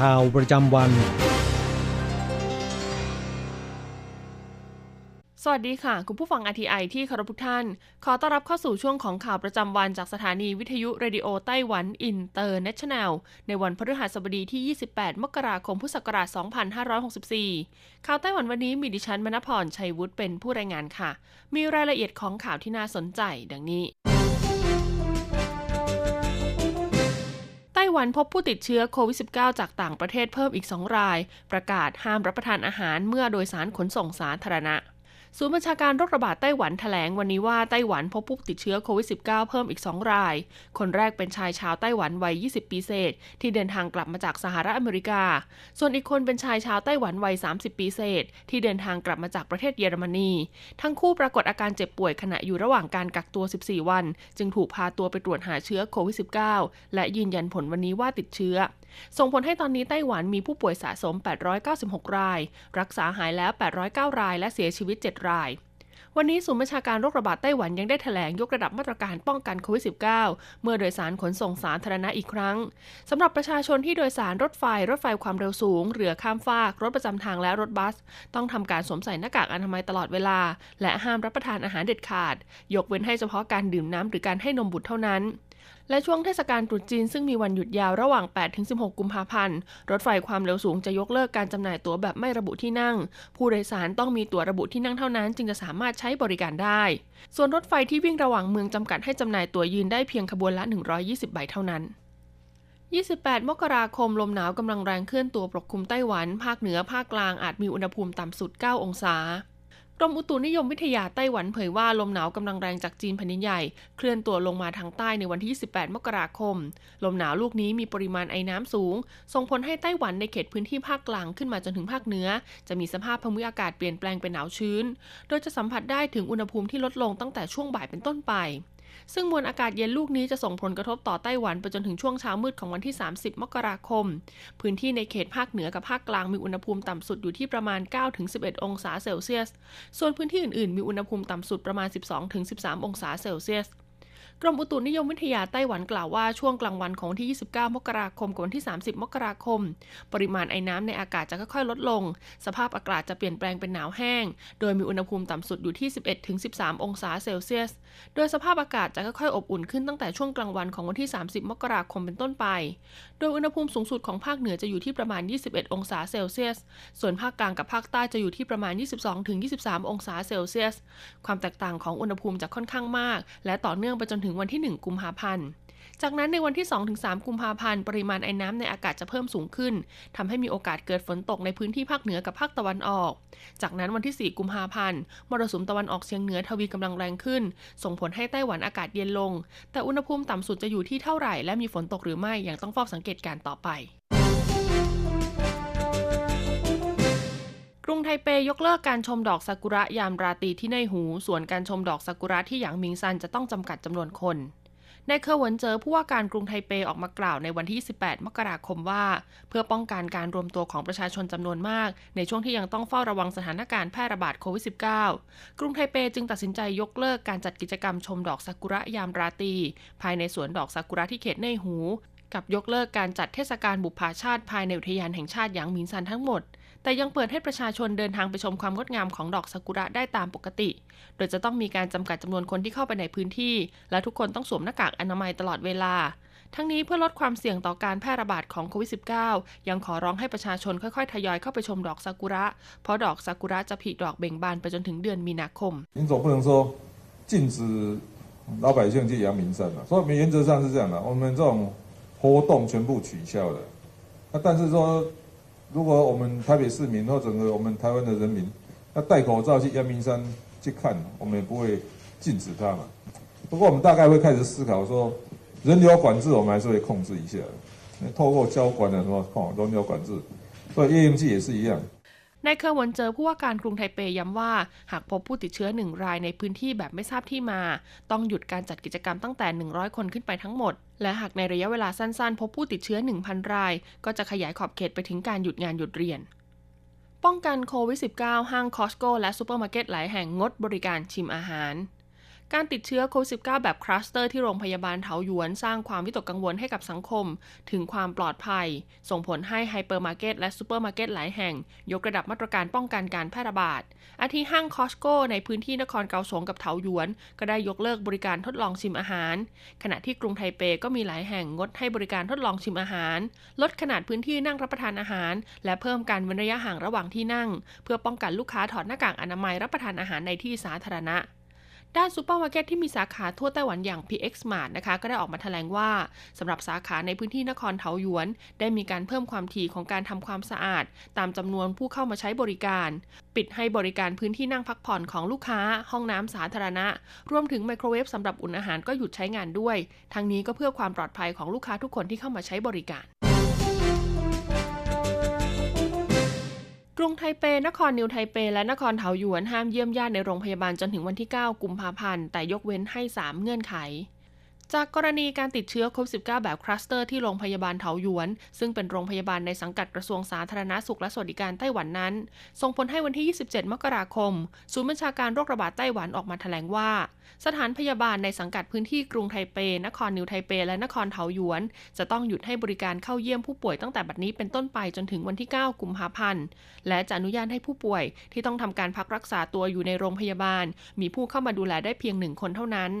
ข่าวประจำวัน สวัสดีค่ะ คุณผู้ฟัง RTI ที่เคารพทุกท่าน ขอต้อนรับเข้าสู่ช่วงของข่าวประจำวันจากสถานีวิทยุ Radio Taiwan International ในวันพฤหัสบดีที่ 28 มกราคม พุทธศักราช 2564 ข่าวไต้หวันวันนี้มีดิฉันมณพรชัยวุฒิเป็นผู้รายงานค่ะ มีรายละเอียดของข่าวที่น่าสนใจดังนี้ ต้หวันพบผู้ติดเชื้อโควิด -19 จากต่างประเทศเพิ่มอีก 2 ราย ประกาศห้ามรับประทานอาหารเมื่อโดยสารขนส่งสาธารณะ ศูนย์บัญชาการโรคระบาดไต้หวันแถลงวันนี้ว่าไต้หวันพบผู้ติดเชื้อโควิด -19 เพิ่มอีก 2 ราย คนแรกเป็นชายชาวไต้หวันวัย 20 ปีเศษ ที่เดินทางกลับมาจากสหรัฐอเมริกา ส่วนอีกคนเป็นชายชาวไต้หวันวัย 30 ปีเศษ ที่เดินทางกลับมาจากประเทศเยอรมนี ทั้งคู่ปรากฏอาการเจ็บป่วยขณะอยู่ระหว่างการกักตัว 14 วัน จึงถูกพาตัวไปตรวจหาเชื้อโควิด -19 และยืนยันผลวันนี้ว่าติดเชื้อส่งผลให้ตอนนี้ไต้หวันมีผู้ป่วยสะสม 896 ราย รักษาหายแล้ว 809 ราย และเสียชีวิต7 ราย วันนี้ศูนย์บัญชาการโรคระบาดไต้หวันยังได้แถลงยกระดับมาตรการป้องกันโควิด -19 เมื่อโดยสารขนส่งสาธารณะอีกครั้งสำหรับประชาชนที่โดยสารรถไฟ รถไฟความเร็วสูง เรือข้ามฟาก รถประจำทางและรถบัส ต้องทำการสวมใส่หน้ากากอนามัยตลอดเวลา และห้ามรับประทานอาหารเด็ดขาด ยกเว้นให้เฉพาะการดื่มน้ำหรือการให้นมบุตรเท่านั้น และช่วงเทศกาลตรุษจีนซึ่งมีวันหยุดยาวระหว่าง 8-16 กุมภาพันธ์ รถไฟความเร็วสูงจะยกเลิกการจำหน่ายตั๋วแบบไม่ระบุที่นั่ง ผู้โดยสารต้องมีตั๋วระบุที่นั่งเท่านั้น จึงจะสามารถใช้บริการได้ ส่วนรถไฟที่วิ่งระหว่างเมืองจำกัดให้จำหน่ายตั๋วยืนได้เพียงขบวนละ 120 ใบเท่านั้น28 มกราคม ลมหนาวกำลังแรงเคลื่อนตัวปกคลุมไต้หวัน ภาคเหนือ ภาคกลางอาจมีอุณหภูมิต่ำสุด 9 องศา กรมอุตุนิยมวิทยาไต้หวันเผยว่าลมหนาวกำลังแรงจากจีนแผ่นดินใหญ่ เคลื่อนตัวลงมาทางใต้ในวันที่ 28 มกราคม ลมหนาวลูกนี้มีปริมาณไอน้ำสูง ส่งผลให้ไต้หวันในเขตพื้นที่ภาคกลางขึ้นมาจนถึงภาคเหนือ จะมีสภาพภูมิอากาศเปลี่ยนแปลงเป็นหนาวชื้น โดยจะสัมผัสได้ถึงอุณหภูมิที่ลดลงตั้งแต่ช่วงบ่ายเป็นต้นไป ซึ่งมวลอากาศเย็นลูกนี้จะส่งผลกระทบต่อไต้หวันไปจนถึงช่วงเช้ามืดของวันที่ 30 มกราคม พื้นที่ในเขตภาคเหนือกับภาคกลางมีอุณหภูมิต่ำสุดอยู่ที่ประมาณ 9-11 องศาเซลเซียส ส่วนพื้นที่อื่นๆ มีอุณหภูมิต่ำสุดประมาณ 12-13 องศาเซลเซียส กรมอุตุนิยมวิทยาไต้หวันกล่าวว่าช่วงกลางวันของวันที่ 29 มกราคมกับวันที่ 30 มกราคม ปริมาณไอน้ำในอากาศจะค่อยๆ ลดลง สภาพอากาศจะเปลี่ยนแปลงเป็นหนาวแห้ง โดยมีอุณหภูมิต่ำสุดอยู่ที่ 11-13 องศาเซลเซียส โดยสภาพอากาศจะค่อยๆ อบอุ่นขึ้นตั้งแต่ช่วงกลางวันของวันที่ 30 มกราคมเป็นต้นไป โดยอุณหภูมิสูงสุดของภาคเหนือจะอยู่ที่ประมาณ 21 องศาเซลเซียส ส่วนภาคกลางกับภาคใต้จะอยู่ที่ประมาณ 22-23 องศาเซลเซียส ความแตกต่างของอุณหภูมิจะค่อนข้างมาก และต่อเนื่องไปจนถึงวันที่ 1 กุมภาพันธ์ จากนั้นในวันที่ 2-3 กุมภาพันธ์ ปริมาณไอ้น้ำในอากาศจะเพิ่มสูงขึ้นทำให้มีโอกาสเกิดฝนตกในพื้นที่ภาคเหนือกับภาคตะวันออก จากนั้นวันที่ 4 กุมภาพันธ์ มรสุมตะวันออกเฉียงเหนือทวีกำลังแรงขึ้น ส่งผลให้ไต้หวันอากาศเย็นลง แต่อุณหภูมิต่ำสุดจะอยู่ที่เท่าไหร่ และมีฝนตกหรือไม่ยังต้องเฝ้าสังเกตการณ์ต่อไป กรุงไทเปยกเลิกการชมดอกซากุระยามราตรีที่เน่ยหู ส่วนการชมดอกซากุระที่หยางหมิงซันจะต้องจำกัดจำนวนคนนายเคอเหวินเจ๋อผู้ว่าการกรุงไทเปออกมากล่าวในวันที่ 18 มกราคมว่า เพื่อป้องกันการรวมตัวของประชาชนจำนวนมาก ในช่วงที่ยังต้องเฝ้าระวังสถานการณ์แพร่ระบาดโควิด -19 กรุงไทเปจึงตัดสินใจยกเลิกการจัดกิจกรรมชมดอกซากุระยามราตรีภายในสวนดอกซากุระที่เขตเน่ยหู กับยกเลิกการจัดเทศกาลบุปผชาติภายในอุทยานแห่งชาติหยางหมิงซันทั้งหมด แต่ยังเปิดให้ประชาชนเดินทางไปชมความงดงามของดอกซากุระได้ตามปกติ โดยจะต้องมีการจำกัดจำนวนคนที่เข้าไปในพื้นที่ และทุกคนต้องสวมหน้ากากอนามัยตลอดเวลา ทั้งนี้เพื่อลดความเสี่ยงต่อการแพร่ระบาดของโควิด -19 ยังขอร้องให้ประชาชนค่อยๆ ทยอยเข้าไปชมดอกซากุระ เพราะดอกซากุระจะผลิดอกเบ่งบานไปจนถึงเดือนมีนาคม您总不能说禁止老百姓去阳明山了，所以原则上是这样的，我们这种活动全部取消了。那但是说， 如果我们台北市民或整个我们台湾的人民要戴口罩去阳明山去看，我们也不会禁止他嘛。不过我们大概会开始思考说。人流管制我们还是会控制一下，透过交管的什么人流管制，所以夜樱季也是一样。 นายเคอเหวินเจ๋อผู้ว่าการกรุงไทเปย้ำว่า หากพบผู้ติดเชื้อหนึ่งรายในพื้นที่แบบไม่ทราบที่มา ต้องหยุดการจัดกิจกรรมตั้งแต่ 100 คนขึ้นไปทั้งหมด และหากในระยะเวลาสั้นๆ พบผู้ติดเชื้อ 1,000 ราย ก็จะขยายขอบเขตไปถึงการหยุดงานหยุดเรียน ป้องกันโควิด -19 ห้าง Costco และซูเปอร์มาร์เก็ตหลายแห่งงดบริการชิมอาหาร การติดเชื้อโควิด -19 แบบคลัสเตอร์ที่โรงพยาบาลเถาหยวนสร้างความวิตกกังวลให้กับสังคม ถึงความปลอดภัย ส่งผลให้ไฮเปอร์มาร์เก็ตและซูเปอร์มาร์เก็ตหลายแห่ง ยกระดับมาตรการป้องกันการแพร่ระบาด อาทิห้าง Costco ในพื้นที่นครเกาสงกับเถาหยวน ก็ได้ยกเลิกบริการทดลองชิมอาหาร ขณะที่กรุงไทเปก็มีหลายแห่งงดให้บริการทดลองชิมอาหาร ลดขนาดพื้นที่นั่งรับประทานอาหาร และเพิ่มการเว้นระยะห่างระหว่างที่นั่ง เพื่อป้องกันลูกค้าถอดหน้ากากอนามัยรับประทานอาหารในที่สาธารณะ ด้านซูเปอร์มาร์เก็ตที่มีสาขาทั่วไต้หวันอย่าง PX Mart นะคะ ก็ได้ออกมาแถลงว่าสำหรับสาขาในพื้นที่นครเถาหยวน ได้มีการเพิ่มความถี่ของการทำความสะอาด ตามจำนวนผู้เข้ามาใช้บริการ ปิดให้บริการพื้นที่นั่งพักผ่อนของลูกค้า ห้องน้ำสาธารณะ รวมถึงไมโครเวฟสำหรับอุ่นอาหารก็หยุดใช้งานด้วย ทั้งนี้ก็เพื่อความปลอดภัยของลูกค้าทุกคนที่เข้ามาใช้บริการ รุงไทเป นครนิวไทเป และนครเถาหยวนห้ามเยี่ยมญาติในโรงพยาบาลจนถึงวันที่ 9 กุมภาพันธ์ แต่ยกเว้นให้ 3 เงื่อนไข จากกรณีการติดเชื้อโควิด -19 แบบคลัสเตอร์ที่โรงพยาบาลเถาหยวน ซึ่งเป็นโรงพยาบาลในสังกัดกระทรวงสาธารณาสุขและสวัสดิการไต้หวันนั้น ส่งผลให้วันที่ 27 มกราคม ศูนย์บัญชาการโรคระบาดไต้หวันออกมาแถลงว่า สถานพยาบาลในสังกัดพื้นที่กรุงไทเป นครนิวไทเป และนครเถาหยวน จะต้องหยุดให้บริการเข้าเยี่ยมผู้ป่วยตั้งแต่บัดนี้เป็นต้นไปจนถึงวันที่ 9 กุมภาพันธ์ และจะอนุญาตให้ผู้ป่วยที่ต้องทำการพักรักษาตัวอยู่ในโรงพยาบาล มีผู้เข้ามาดูแลได้เพียงหนึ่งคนเท่านั้น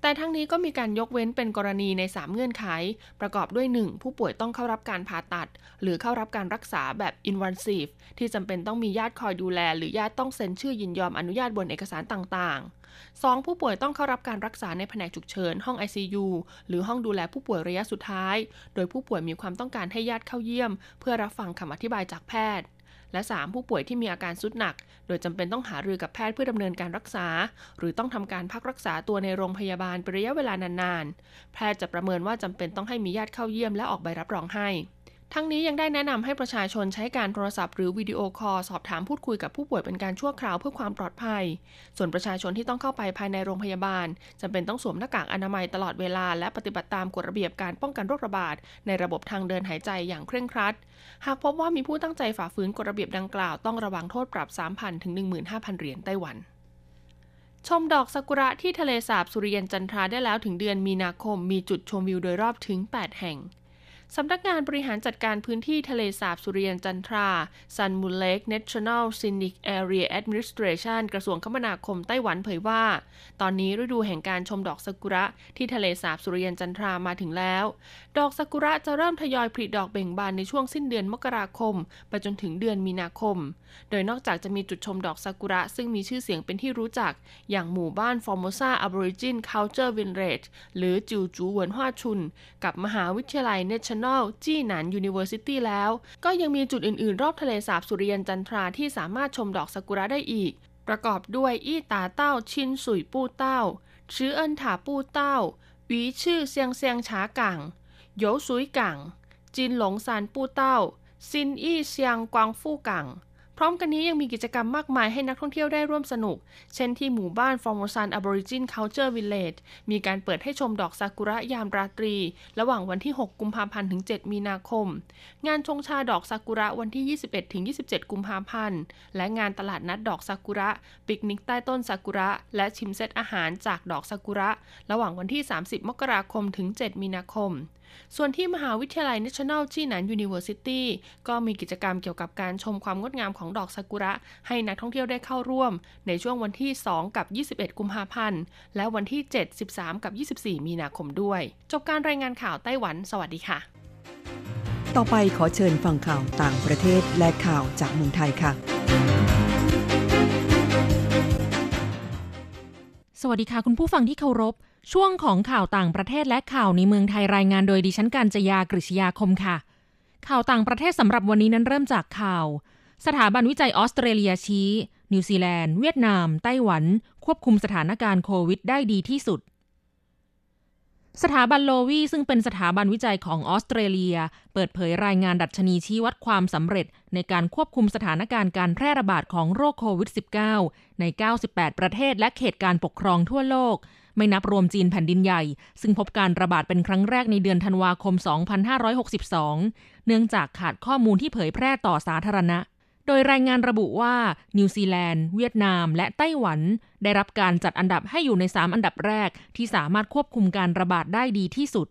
แต่ทั้งนี้ก็มีการยกเว้นเป็นกรณีใน 3 เงื่อนไข ประกอบด้วย 1. ผู้ป่วยต้องเข้ารับการผ่าตัด หรือเข้ารับการรักษาแบบ invasive ที่จำเป็นต้องมีญาติคอยดูแล หรือญาติต้องเซ็นชื่อยินยอมอนุญาตบนเอกสารต่างๆ 2. ผู้ป่วยต้องเข้ารับการรักษาในแผนกฉุกเฉิน ห้อง ICU หรือห้องดูแลผู้ป่วยระยะสุดท้าย โดยผู้ป่วยมีความต้องการให้ญาติเข้าเยี่ยม เพื่อรับฟังคำอธิบายจากแพทย์ และ 3. ผู้ป่วยที่มีอาการสุดหนัก โดยจำเป็นต้องหารือกับแพทย์เพื่อดำเนินการรักษา หรือต้องทำการพักรักษาตัวในโรงพยาบาลเป็นระยะเวลานานๆ แพทย์จะประเมินว่าจำเป็นต้องให้มีญาติเข้าเยี่ยมและออกใบรับรองให้ ทั้งนี้ยังได้แนะนำให้ประชาชนใช้การโทรศัพท์หรือวิดีโอคอลสอบถามพูดคุยกับผู้ป่วยเป็นการชั่วคราวเพื่อความปลอดภัย ส่วนประชาชนที่ต้องเข้าไปภายในโรงพยาบาลจำเป็นต้องสวมหน้ากากอนามัยตลอดเวลา และปฏิบัติตามกฎระเบียบการป้องกันโรคระบาด ในระบบทางเดินหายใจอย่างเคร่งครัด หากพบว่ามีผู้ตั้งใจฝ่าฝืนกฎระเบียบดังกล่าวต้องระวังโทษปรับ 3,000 ถึง 15,000 เหรียญไต้หวันชมดอกซากุระที่ทะเลสาบสุริยันจันทราได้แล้วถึงเดือนมีนาคมมีจุดชมวิวโดยรอบถึง 8 แห่ง สำนักงานบริหารจัดการพื้นที่ทะเลสาบสุริยันจันทรา Sun Moon Lake National Scenic Area Administration กระทรวงคมนาคมไต้หวันเผยว่า ตอนนี้ฤดูแห่งการชมดอกซากุระที่ทะเลสาบสุริยันจันทรามาถึงแล้ว ดอกซากุระจะเริ่มทยอยผลิดอกเบ่งบานในช่วงสิ้นเดือนมกราคม ไปจนถึงเดือนมีนาคม โดยนอกจากจะมีจุดชมดอกซากุระซึ่งมีชื่อเสียงเป็นที่รู้จัก อย่างหมู่บ้าน Formosan Aboriginal Culture Village หรือจิวจูเหวินฮวาชุน กับมหาวิทยาลัย National National Chi Nan University แล้ว ก็ยังมีจุดอื่นๆ รอบทะเลสาบสุริยันจันทราที่สามารถชมดอกซากุระได้อีก ประกอบด้วยอี้ตาเต้าชินสุยปู้เต้าชื่อเอินถาปู้เต้าหวีชื่อเซียงเซียงฉากังโยสุยกังจินหลงซานปู้เต้าซินอี้เซียงกวางฟู่กัง พร้อมกันนี้ยังมีกิจกรรมมากมายให้นักท่องเที่ยวได้ร่วมสนุก เช่นที่หมู่บ้าน Formosan Aboriginal Culture Village มีการเปิดให้ชมดอกซากุระยามราตรี ระหว่างวันที่ 6 กุมภาพันธ์ถึง 7 มีนาคม งานชงชาดอกซากุระวันที่ 21ถึง27 กุมภาพันธ์ และงานตลาดนัดดอกซากุระ ปิกนิกใต้ต้นซากุระ และชิมเซตอาหารจากดอกซากุระ ระหว่างวันที่ 30 มกราคมถึง 7 มีนาคม ส่วนที่มหาวิทยาลัย National จีนัน University ก็มีกิจกรรมเกี่ยวกับการชมความงดงามของดอกซากุระ ให้นักท่องเที่ยวได้เข้าร่วม ในช่วงวันที่ 2 กับ 21 กุมภาพันธ์ และวันที่ 7 13 กับ 24 มีนาคมด้วย จบการรายงานข่าวไต้หวัน สวัสดีค่ะ ต่อไปขอเชิญฟังข่าวต่างประเทศและข่าวจากเมืองไทยค่ะสวัสดีค่ะ คุณผู้ฟังที่เคารพ ช่วงของข่าวต่างประเทศและข่าวในเมืองไทยรายงานโดยดิฉันการจยากริชยาคมค่ะ ข่าวต่างประเทศสำหรับวันนี้นั้นเริ่มจากข่าว สถาบันวิจัยออสเตรเลียชี้ นิวซีแลนด์ เวียดนาม ไต้หวัน ควบคุมสถานการณ์โควิดได้ดีที่สุด สถาบันโลวีซึ่งเป็นสถาบันวิจัยของออสเตรเลีย เปิดเผยรายงานดัชนีชี้วัดความสำเร็จ ในการควบคุมสถานการณ์การแพร่ระบาดของโรคโควิด -19 ใน 98 ประเทศและเขตการปกครองทั่วโลก ไม่นับรวมจีนแผ่นดินใหญ่ ซึ่งพบการระบาดเป็นครั้งแรกในเดือนธันวาคม 2562 เนื่องจากขาดข้อมูลที่เผยแพร่ต่อสาธารณะ โดยรายงานระบุว่า นิวซีแลนด์ เวียดนาม และไต้หวัน ได้รับการจัดอันดับให้อยู่ใน 3 อันดับแรก ที่สามารถควบคุมการระบาดได้ดีที่สุด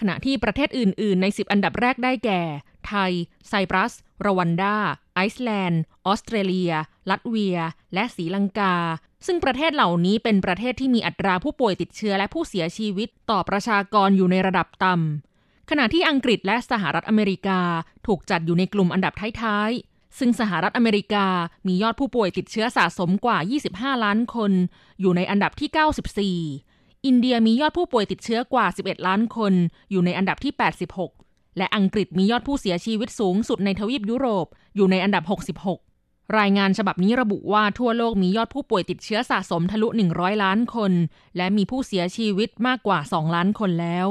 ขณะที่ประเทศอื่น ๆ ใน 10 อันดับแรกได้แก่ ไทย ไซปรัส รวันดา ไอซ์แลนด์ ออสเตรเลีย ลัตเวีย และศรีลังกา ซึ่งประเทศเหล่านี้เป็นประเทศที่มีอัตราผู้ป่วยติดเชื้อและผู้เสียชีวิตต่อประชากรอยู่ในระดับต่ำ ขณะที่อังกฤษและสหรัฐอเมริกาถูกจัดอยู่ในกลุ่มอันดับท้ายๆ ซึ่งสหรัฐอเมริกามียอดผู้ป่วยติดเชื้อสะสมกว่า 25 ล้านคน อยู่ในอันดับที่ 94อินเดียมียอดผู้ป่วยติดเชื้อกว่า 11 ล้านคน อยู่ในอันดับที่ 86 และอังกฤษมียอดผู้เสียชีวิตสูงสุดในทวีปยุโรปอยู่ในอันดับ 66 รายงานฉบับนี้ระบุว่าทั่วโลกมียอดผู้ป่วยติดเชื้อสะสมทะลุ 100 ล้านคน และมีผู้เสียชีวิตมากกว่า 2 ล้านคนแล้ว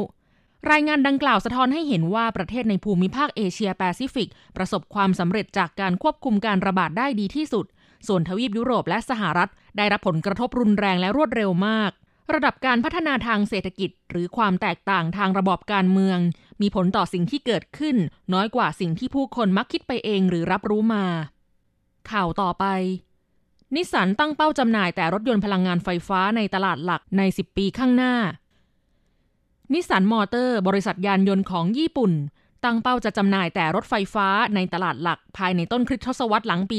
รายงานดังกล่าวสะท้อนให้เห็นว่าประเทศในภูมิภาคเอเชียแปซิฟิก ประสบความสำเร็จจากการควบคุมการระบาดได้ดีที่สุด ส่วนทวีปยุโรปและสหรัฐ ได้รับผลกระทบรุนแรงและรวดเร็วมากระดับการพัฒนาทางเศรษฐกิจ หรือความแตกต่างทางระบอบการเมือง มีผลต่อสิ่งที่เกิดขึ้น น้อยกว่าสิ่งที่ผู้คนมักคิดไปเองหรือรับรู้มา ข่าวต่อไป นิสสันตั้งเป้าจำหน่ายแต่รถยนต์พลังงานไฟฟ้าในตลาดหลักใน 10 ปีข้างหน้า นิสสันมอเตอร์ บริษัทยานยนต์ของญี่ปุ่น ตั้งเป้าจะจำหน่ายแต่รถไฟฟ้าในตลาดหลัก ภายในต้นคริสต์ทศวรรษหลังปี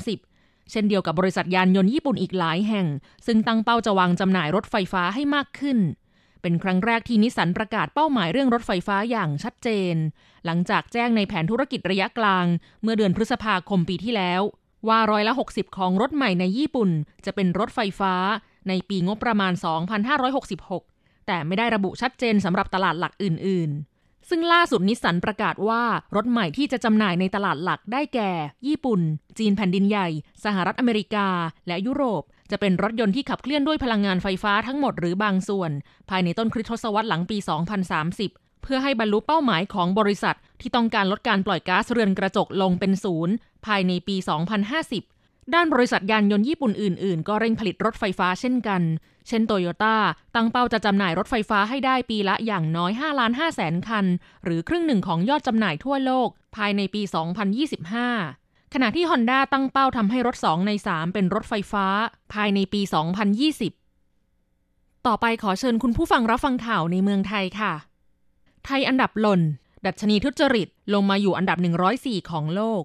2030เช่นเดียวกับบริษัทยานยนต์ญี่ปุ่นอีกหลายแห่ง ซึ่งตั้งเป้าจะวางจำหน่ายรถไฟฟ้าให้มากขึ้น เป็นครั้งแรกที่นิสันประกาศเป้าหมายเรื่องรถไฟฟ้าอย่างชัดเจน หลังจากแจ้งในแผนธุรกิจระยะกลาง เมื่อเดือนพฤษภาคมปีที่แล้ว ว่าร้อยละ 60 ของรถใหม่ในญี่ปุ่น จะเป็นรถไฟฟ้า ในปีงบประมาณ 2566 แต่ไม่ได้ระบุชัดเจนสำหรับตลาดหลักอื่น ๆ ซึ่งล่าสุดนิสสันประกาศว่ารถใหม่ที่จะจำหน่ายในตลาดหลักได้แก่ ญี่ปุ่น จีนแผ่นดินใหญ่ สหรัฐอเมริกา และยุโรปจะเป็นรถยนต์ที่ขับเคลื่อนด้วยพลังงานไฟฟ้าทั้งหมดหรือบางส่วน ภายในต้นคริสตศตวรรษหลังปี 2030 เพื่อให้บรรลุเป้าหมายของบริษัท ที่ต้องการลดการปล่อยก๊าซเรือนกระจกลงเป็นศูนย์ภายในปี 2050 ด้านบริษัทยานยนต์ญี่ปุ่นอื่น ๆ ก็เร่งผลิตรถไฟฟ้าเช่นกัน เช่นโตโยต้าตั้งเป้าจะจำหน่ายรถไฟฟ้าให้ได้ปีละอย่างน้อย 5 ล้าน5แสนคัน หรือครึ่งหนึ่งของยอดจำหน่ายทั่วโลก ภายในปี 2025 ขณะที่ Honda ตั้งเป้าทำให้รถ 2 ใน 3 เป็นรถไฟฟ้า ภายในปี 2020 ต่อไปขอเชิญคุณผู้ฟังรับฟังข่าวในเมืองไทยค่ะ ไทยอันดับหล่น ดัชนีทุจริตลงมาอยู่อันดับ 104 ของโลก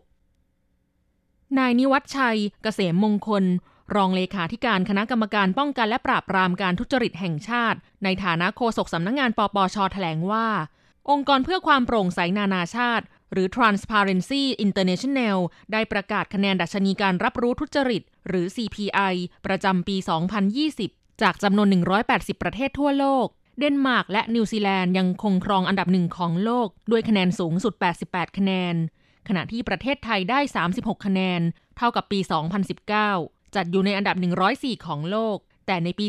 นายนิวัฒชัย เกษมมงคล รองเลขาธิการคณะกรรมการป้องกันและปราบปรามการทุจริตแห่งชาติ ในฐานะโฆษกสำนักงงานปปชแถลงว่าองค์กรเพื่อความโปร่งใสนานาชาติ หรือ Transparency International ได้ประกาศคะแนนดัชนีการรับรู้ทุจริต หรือ CPI ประจำปี 2020 จากจำนวน 180 ประเทศทั่วโลก เดนมาร์กและนิวซีแลนด์ยังคงครองอันดับหนึ่งของโลก ด้วยคะแนนสูงสุด 88 คะแนน ขณะที่ประเทศไทยได้ 36 คะแนน เท่ากับปี 2019 จัดอยู่ในอันดับ 104 ของโลก แต่ในปี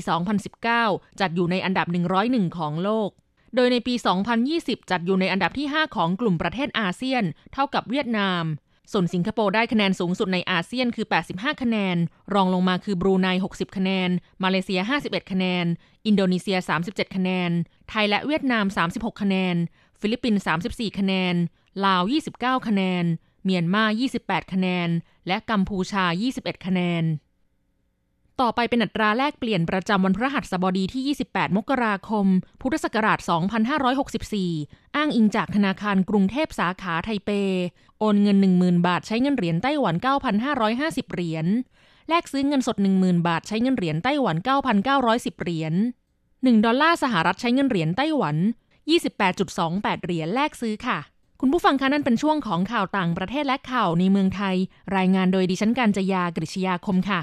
2019 จัดอยู่ในอันดับ 101 ของโลก โดยในปี 2020 จัดอยู่ในอันดับที่ 5 ของกลุ่มประเทศอาเซียน เท่ากับเวียดนาม ส่วนสิงคโปร์ได้คะแนนสูงสุดในอาเซียนคือ 85 คะแนน รองลงมาคือบรูไน 60 คะแนน มาเลเซีย 51 คะแนน อินโดนีเซีย 37 คะแนน ไทยและเวียดนาม 36 คะแนน ฟิลิปปินส์ 34 คะแนน ลาว 29 คะแนน เมียนมา 28 คะแนน และกัมพูชา 21 คะแนน ต่อไปเป็นอัตราแลกเปลี่ยนประจำวันพฤหัสบดีที่ 28 มกราคม พุทธศักราช 2564 อ้างอิงจากธนาคารกรุงเทพสาขาไทเป โอนเงิน 10,000 บาทใช้เงินเหรียญไต้หวัน 9,550 เหรียญ แลกซื้อเงินสด 10,000 บาทใช้เงินเหรียญไต้หวัน 9,910 เหรียญ 1 ดอลลาร์สหรัฐใช้เงินเหรียญไต้หวัน 28.28 เหรียญแลกซื้อค่ะคุณผู้ฟังคะนั่นเป็นช่วงของข่าวต่างประเทศและข่าวในเมืองไทย รายงานโดยดิฉันการจยากริชยาคมค่ะ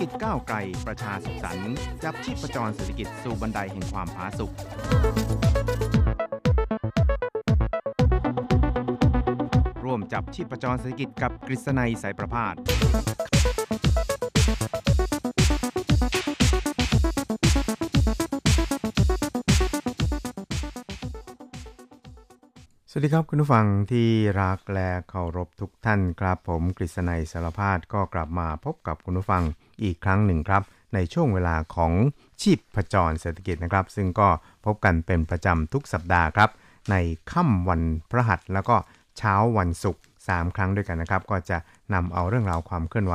กิจก้าวไกลประชาสุขสันต์จับชีพประจรเศรษฐกิจสู่บันไดแห่งความผาสุกร่วมจับชีพประจรเศรษฐกิจกับกฤษณัยสายประพาสวัสดีครับคุณผู้ฟังที่รักและเคารพทุกท่านครับผมกฤษณัยสารพาดก็กลับมาพบกับคุณผู้ฟัง อีกครั้งหนึ่งครับ ในช่วงเวลาของชีพประจรเศรษฐกิจนะครับ ซึ่งก็พบกันเป็นประจำทุกสัปดาห์ครับ ในค่ำวันพระหัสแล้วก็เช้าวันศุกร์3ครั้งด้วยกันนะครับ ก็จะนำเอาเรื่องราวความเคลื่อนไหว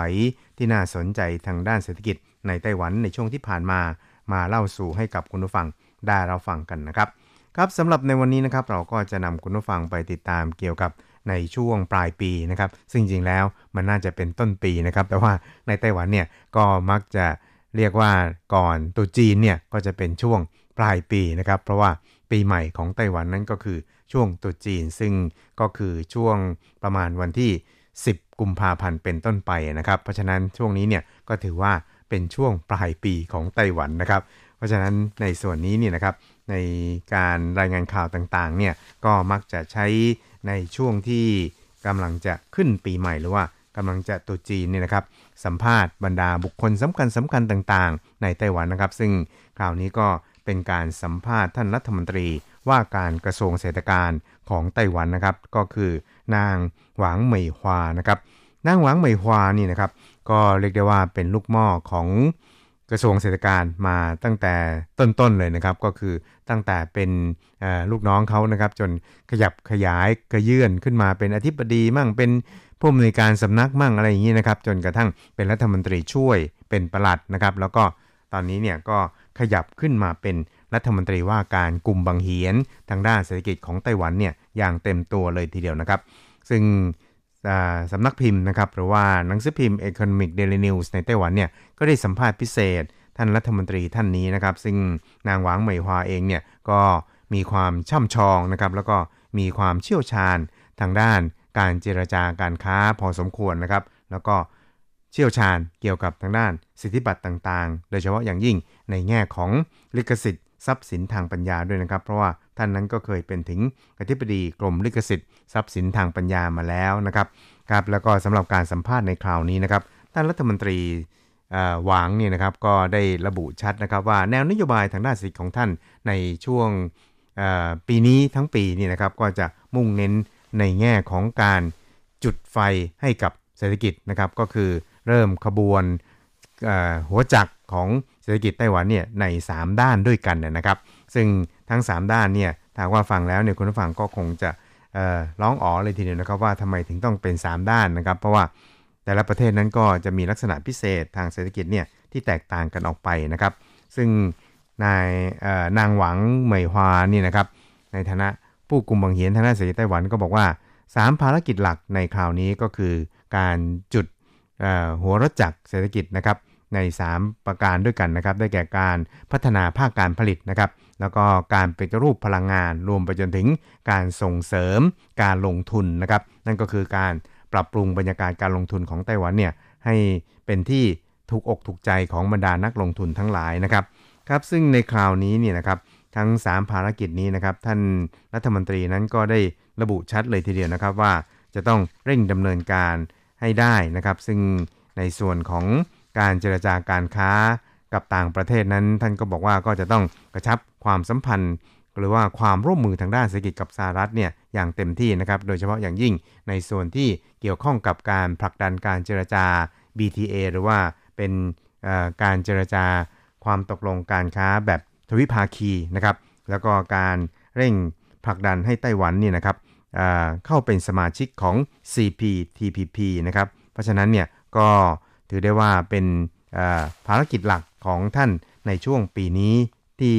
ที่น่าสนใจทางด้านเศรษฐกิจ ในไต้หวันในช่วงที่ผ่านมา มาเล่าสู่ให้กับคุณผู้ฟังได้เราฟังกันนะครับ ครับสำหรับในวันนี้นะครับเราก็จะนำคุณผู้ฟังไปติดตามเกี่ยวกับ ในช่วงปลายปีนะครับ ซึ่งจริงแล้วมันน่าจะเป็นต้นปีนะครับ แต่ว่าในไต้หวันเนี่ยก็มักจะเรียกว่าก่อนตุจีนเนี่ยก็จะเป็นช่วงปลายปีนะครับ เพราะว่าปีใหม่ของไต้หวันนั้นก็คือช่วงตุจีน ซึ่งก็คือช่วงประมาณวันที่ 10 กุมภาพันธ์เป็นต้นไปนะครับ เพราะฉะนั้นช่วงนี้เนี่ยก็ถือว่าเป็นช่วงปลายปีของไต้หวันนะครับ เพราะฉะนั้นในส่วนนี้เนี่ยนะครับในการรายงานข่าวต่างๆเนี่ยก็มักจะใช้ ในช่วงที่กำลังจะขึ้นปีใหม่หรือว่ากำลังจะตุจีนเนี่ยนะครับ สัมภาษณ์บรรดาบุคคลสำคัญสำคัญต่างๆ ในไต้หวันนะครับ ซึ่งคราวนี้ก็เป็นการสัมภาษณ์ท่านรัฐมนตรีว่าการกระทรวงเศรษฐการของไต้หวันนะครับ ก็คือนางหวังเหมยฮวานะครับนางหวังเหมยฮวานี่นะครับ ก็เรียกได้ว่าเป็นลูกหม้อของ กระทรวงเศรษฐการมาตั้งแต่ต้นๆเลยนะครับ ก็คือตั้งแต่เป็นลูกน้องเขานะครับ จนขยับขยายกระเยื่อนขึ้นมาเป็นอธิบดีมั่งเป็นผู้อำนวยการสำนักมั่งอะไรอย่างนี้นะครับ จนกระทั่งเป็นรัฐมนตรีช่วยเป็นประหลัดนะครับ แล้วก็ตอนนี้เนี่ยก็ขยับขึ้นมาเป็นรัฐมนตรีว่าการกลุ่มบางเหียน ทางด้านเศรษฐกิจของไต้หวันเนี่ยอย่างเต็มตัวเลยทีเดียวนะครับ ซึ่ง สำนักพิมพ์นะครับหรือว่าหนังสือพิมพ์ Economic Daily News ในไต้หวันเนี่ยก็ได้สัมภาษณ์พิเศษ ท่านรัฐมนตรีท่านนี้นะครับ ซึ่งนางหวางเหมยฮวาเองเนี่ยก็มีความช่ำชองนะครับแล้วก็มีความเชี่ยวชาญทางด้านการเจรจาการค้าพอสมควรนะครับ แล้วก็เชี่ยวชาญเกี่ยวกับทางด้านสิทธิบัตรต่างๆ โดยเฉพาะอย่างยิ่งในแง่ของลิขสิทธิ์ ทรัพย์สินทางปัญญาด้วยนะครับ เพราะว่าท่านนั้นก็เคยเป็นถึงอธิบดีกรมลิขสิทธิ์ทรัพย์สินทางปัญญามาแล้วนะครับครับแล้วก็สำหรับการสัมภาษณ์ในคราวนี้นะครับท่านรัฐมนตรีหวังเนี่ยนะครับก็ได้ระบุชัดนะครับว่าแนวนโยบายทางด้านเศรษฐกิของท่านในช่วงปีนี้ทั้งปีนี่นะครับก็จะมุ่งเน้นในแง่ของการจุดไฟให้กับเศรษฐกิจนะครับก็คือเริ่มขบวนหัวจักรของ เศรษฐกิจไต้หวันเนี่ยใน 3 ด้านด้วยกันนะครับ ซึ่งทั้ง 3 ด้านเนี่ยถ้าว่าฟังแล้วเนี่ยคุณผู้ฟังก็คงจะร้องอ๋อเลยทีเดียวนะครับว่าทำไมถึงต้องเป็น 3 ด้านนะครับ เพราะว่าแต่ละประเทศนั้นก็จะมีลักษณะพิเศษทางเศรษฐกิจเนี่ยที่แตกต่างกันออกไปนะครับ ซึ่งนายนางหวังเหมยฮวานี่นะครับในฐานะผู้กลุ่มบังเหียนทางด้านเศรษฐกิจไต้หวันก็บอกว่า 3 ภารกิจหลักในคราวนี้ก็คือการจุดหัวรถจักรเศรษฐกิจนะครับ ใน 3 ประการด้วยกันนะครับ ได้แก่การพัฒนาภาคการผลิตนะครับ แล้วก็การปฏิรูปพลังงาน รวมไปจนถึงการส่งเสริมการลงทุนนะครับ นั่นก็คือการปรับปรุงบรรยากาศการลงทุนของไต้หวันเนี่ยให้เป็นที่ถูกอกถูกใจของบรรดานักลงทุนทั้งหลายนะครับครับซึ่งในคราวนี้เนี่ยนะครับทั้ง 3 ภารกิจนี้นะครับท่านรัฐมนตรีนั้นก็ได้ระบุชัดเลยทีเดียวนะครับว่าจะต้องเร่งดำเนินการให้ได้นะครับ ซึ่งในส่วนของ การเจรจาการค้ากับต่างประเทศนั้น ท่านก็บอกว่าก็จะต้องกระชับความสัมพันธ์ หรือว่าความร่วมมือทางด้านเศรษฐกิจกับสหรัฐเนี่ยอย่างเต็มที่นะครับโดยเฉพาะอย่างยิ่งในส่วนที่เกี่ยวข้องกับการผลักดันการเจรจา BTA หรือว่าเป็นการเจรจาความตกลงการค้าแบบทวิภาคีนะครับแล้วก็การเร่งผลักดันให้ไต้หวันเนี่ยนะครับเข้าเป็นสมาชิกของ CPTPP นะครับเพราะฉะนั้นเนี่ยก็ ถือได้ว่าเป็นภารกิจหลักของท่านในช่วงปีนี้ที่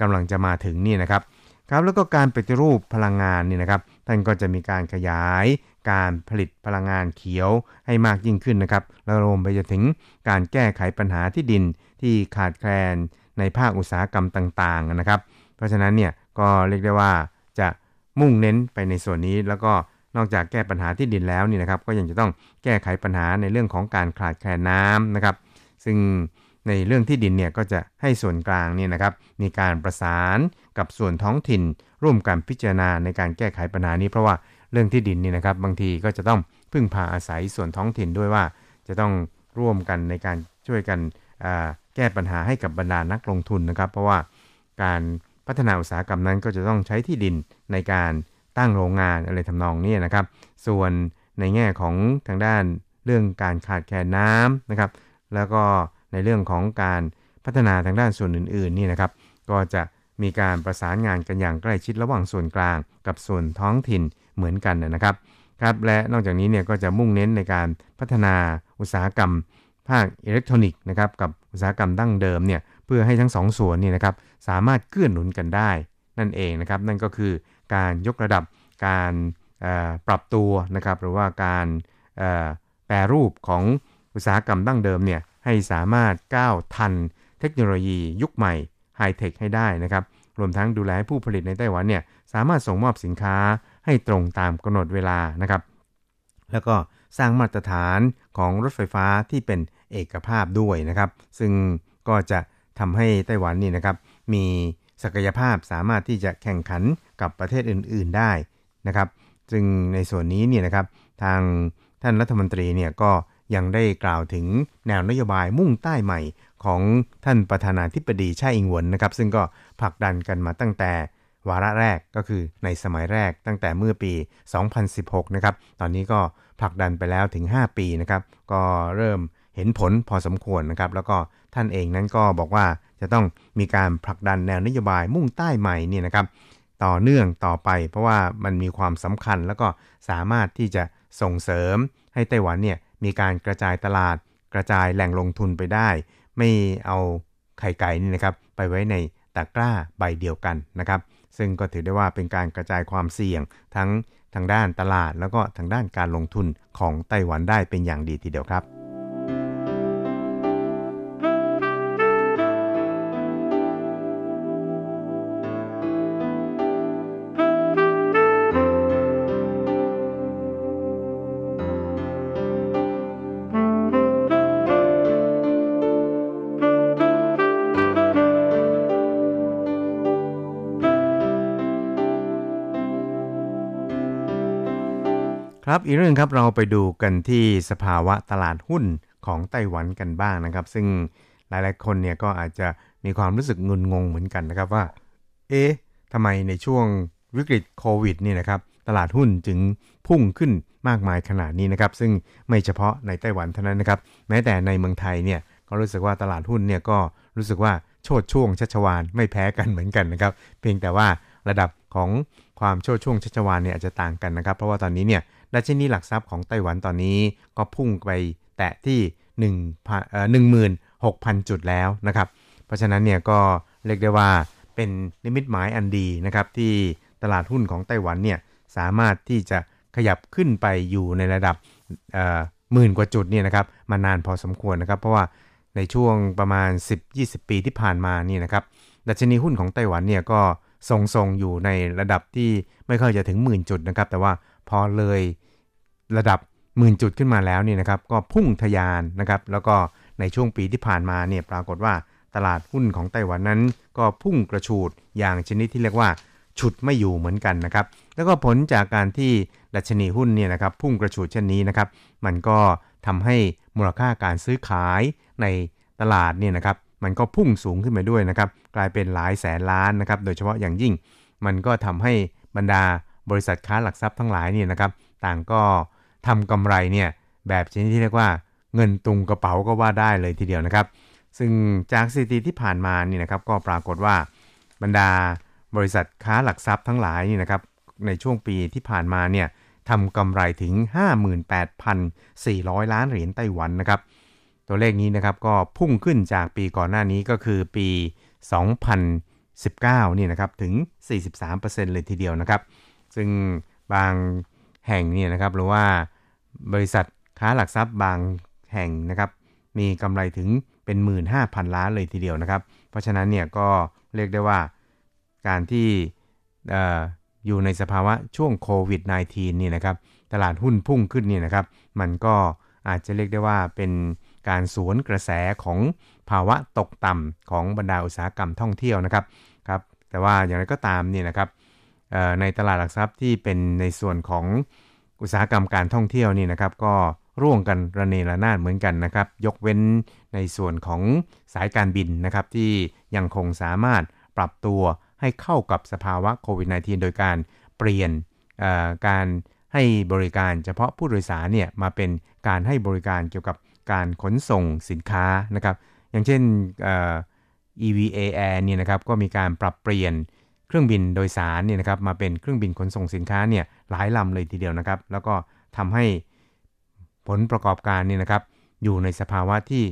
กำลังจะมาถึงนี่นะครับครับแล้วก็การปฏิรูปพลังงานนี่นะครับ ท่านก็จะมีการขยายการผลิตพลังงานเขียวให้มากยิ่งขึ้นนะครับแล้วรวมไปจนถึงการแก้ไขปัญหาที่ดินที่ขาดแคลนในภาคอุตสาหกรรมต่างๆนะครับ เพราะฉะนั้นเนี่ยก็เรียกได้ว่าจะมุ่งเน้นไปในส่วนนี้แล้วก็ นอกจากแก้ปัญหาที่ดินแล้วนี่นะครับ ก็ยังจะต้องแก้ไขปัญหาในเรื่องของการขาดแคลนน้ำนะครับ ซึ่งในเรื่องที่ดินเนี่ยก็จะให้ส่วนกลางเนี่ยนะครับ มีการประสานกับส่วนท้องถิ่น ร่วมกันพิจารณาในการแก้ไขปัญหานี้ เพราะว่าเรื่องที่ดินนี่นะครับ บางทีก็จะต้องพึ่งพาอาศัยส่วนท้องถิ่นด้วยว่า จะต้องร่วมกันในการช่วยกันแก้ปัญหาให้กับบรรดานักลงทุนนะครับ เพราะว่าการพัฒนาอุตสาหกรรมนั้นก็จะต้องใช้ที่ดินในการ ตั้งโรงงานอะไรทำนองนี้นะครับ ส่วนในแง่ของทางด้านเรื่องการขาดแคลนน้ำนะครับ แล้วก็ในเรื่องของการพัฒนาทางด้านส่วนอื่นๆนี่นะครับ ก็จะมีการประสานงานกันอย่างใกล้ชิดระหว่างส่วนกลาง กับส่วนท้องถิ่นเหมือนกันนะครับครับและนอกจากนี้เนี่ยก็จะมุ่งเน้นในการพัฒนาอุตสาหกรรม ภาคอิเล็กทรอนิกส์นะครับกับอุตสาหกรรมดั้งเดิมเนี่ยเพื่อให้ทั้งสองส่วนนี่นะครับสามารถเกื้อหนุนกันได้ นั่นเองนะครับนั่นก็คือ การยกระดับการปรับตัวนะครับหรือว่าการแปรรูปของอุตสาหกรรมดั้งเดิมเนี่ยให้สามารถก้าวทันเทคโนโลยียุคใหม่ไฮเทคให้ได้นะครับรวมทั้งดูแลผู้ผลิตในไต้หวันเนี่ยสามารถส่งมอบสินค้าให้ตรงตามกำหนดเวลานะครับ แล้วก็สร้างมาตรฐานของรถไฟฟ้าที่เป็นเอกภาพด้วยนะครับ ซึ่งก็จะทำให้ไต้หวันนี่นะครับมี ศักยภาพสามารถที่จะแข่งขันกับประเทศอื่น ๆได้นะครับซึ่งในส่วนนี้เนี่ยนะครับทางท่านรัฐมนตรีเนี่ยก็ยังได้กล่าวถึงแนวนโยบายมุ่งใต้ใหม่ของท่านประธานาธิบดีชาอิงหวนนะครับ ซึ่งก็ผลักดันกันมาตั้งแต่วาระแรกก็คือในสมัยแรกตั้งแต่เมื่อปี 2016 นะครับ ตอนนี้ก็ผลักดันไปแล้วถึง 5 ปีนะครับ ก็เริ่มเห็นผลพอสมควรนะครับ แล้วก็ท่านเองนั้นก็บอกว่า จะต้องมีการผลักดันแนวนโยบายมุ่งใต้ใหม่นี่นะครับ ต่อเนื่องต่อไป เพราะว่ามันมีความสำคัญแล้วก็สามารถที่จะส่งเสริมให้ไต้หวันเนี่ยมีการกระจายตลาด กระจายแหล่งลงทุนไปได้ ไม่เอาไข่ไก่นี่นะครับ ไปไว้ในตะกร้าใบเดียวกันนะครับ ซึ่งก็ถือได้ว่าเป็นการกระจายความเสี่ยงทั้งทางด้านตลาด แล้วก็ทางด้านการลงทุนของไต้หวันได้เป็นอย่างดีทีเดียวครับ ครับอีกเรื่องครับเราไปดูกันที่สภาวะตลาดหุ้นของไต้หวันกันบ้างนะครับ ซึ่งหลายๆคนเนี่ยก็อาจจะมีความรู้สึกงุนงงเหมือนกันนะครับว่า เอ๊ะทำไมในช่วงวิกฤตโควิดนี่นะครับตลาดหุ้นจึงพุ่งขึ้นมากมายขนาดนี้นะครับ ซึ่งไม่เฉพาะในไต้หวันเท่านั้นนะครับ แม้แต่ในเมืองไทยเนี่ยก็รู้สึกว่าตลาดหุ้นเนี่ยก็รู้สึกว่าโชดช่วงชัชวานไม่แพ้กันเหมือนกันนะครับ เพียงแต่ว่าระดับของความโชดช่วงชัชวานเนี่ยอาจจะต่างกันนะครับ เพราะว่าตอนนี้เนี่ย ดัชนีหลักทรัพย์ของไต้หวันตอนนี้ก็พุ่งไปแตะที่1เอ่อ16,000 จุดแล้วนะครับ เพราะฉะนั้นเนี่ยก็เรียกได้ว่าเป็นนิมิตหมายอันดีนะครับที่ตลาดหุ้นของไต้หวันเนี่ยสามารถที่จะขยับขึ้นไปอยู่ในระดับหมื่นกว่าจุดเนี่ยนะครับมานานพอสมควรนะครับ เพราะว่าในช่วงประมาณ 10-20 ปีที่ผ่านมานี่นะครับดัชนีหุ้นของไต้หวันเนี่ยก็ทรงๆอยู่ในระดับที่ไม่ค่อยจะถึงหมื่นจุดนะครับ แต่ว่า พอเลยระดับหมื่นจุดขึ้นมาแล้วนี่นะครับก็พุ่งทะยานนะครับ แล้วก็ในช่วงปีที่ผ่านมาเนี่ยปรากฏว่าตลาดหุ้นของไต้หวันนั้น ก็พุ่งกระฉูดอย่างชนิดที่เรียกว่าฉุดไม่อยู่เหมือนกันนะครับ แล้วก็ผลจากการที่ดัชนีหุ้นเนี่ยนะครับพุ่งกระฉูดเช่นนี้นะครับ มันก็ทำให้มูลค่าการซื้อขายในตลาดเนี่ยนะครับ มันก็พุ่งสูงขึ้นไปด้วยนะครับ กลายเป็นหลายแสนล้านนะครับ โดยเฉพาะอย่างยิ่ง มันก็ทำให้บรรดา บริษัทค้าหลักทรัพย์ทั้งหลายเนี่ยนะครับ ต่างก็ทำกำไรเนี่ยแบบชนิดที่เรียกว่าเงินตุงกระเป๋าก็ว่าได้เลยทีเดียวนะครับ ซึ่งจากสถิติที่ผ่านมานี่นะครับก็ปรากฏว่าบรรดาบริษัทค้าหลักทรัพย์ทั้งหลายนี่นะครับในช่วงปีที่ผ่านมาเนี่ยทำกำไรถึง 58,400 ล้านเหรียญไต้หวันนะครับ ตัวเลขนี้นะครับก็พุ่งขึ้นจากปีก่อนหน้านี้ก็คือปี 2019 นี่นะครับถึง 43%เลยทีเดียวนะครับ ซึ่งบางแห่งเนี่ยนะครับหรือว่าบริษัทค้าหลักทรัพย์บางแห่งนะครับ มีกำไรถึงเป็น 15,000 ล้านเลยทีเดียวนะครับ เพราะฉะนั้นเนี่ยก็เรียกได้ว่าการที่อยู่ในสภาวะช่วงโควิด -19 นี่นะครับตลาดหุ้นพุ่งขึ้นนี่นะครับ มันก็อาจจะเรียกได้ว่าเป็นการสวนกระแสของภาวะตกต่ำของบรรดาอุตสาหกรรมท่องเที่ยวนะครับครับ แต่ว่าอย่างไรก็ตามเนี่ยนะครับ ในตลาดหลักทรัพย์ที่เป็นในส่วนของอุตสาหกรรมการท่องเที่ยวนี่นะครับ ก็ร่วงกันระเนระนาดเหมือนกันนะครับ ยกเว้นในส่วนของสายการบินนะครับที่ยังคงสามารถปรับตัวให้เข้ากับสภาวะโควิด -19 โดยการเปลี่ยนการให้บริการเฉพาะผู้โดยสารเนี่ยมาเป็นการให้บริการเกี่ยวกับการขนส่งสินค้านะครับ อย่างเช่น EVA Air เนี่ยนะครับก็มีการปรับเปลี่ยน เครื่องบินโดยสารเนี่ยนะครับมาเป็นเครื่องบินขนส่งสินค้าเนี่ยหลายลำเลยทีเดียวนะครับ แล้วก็ทำให้ผลประกอบการเนี่ยนะครับอยู่ในสภาวะที่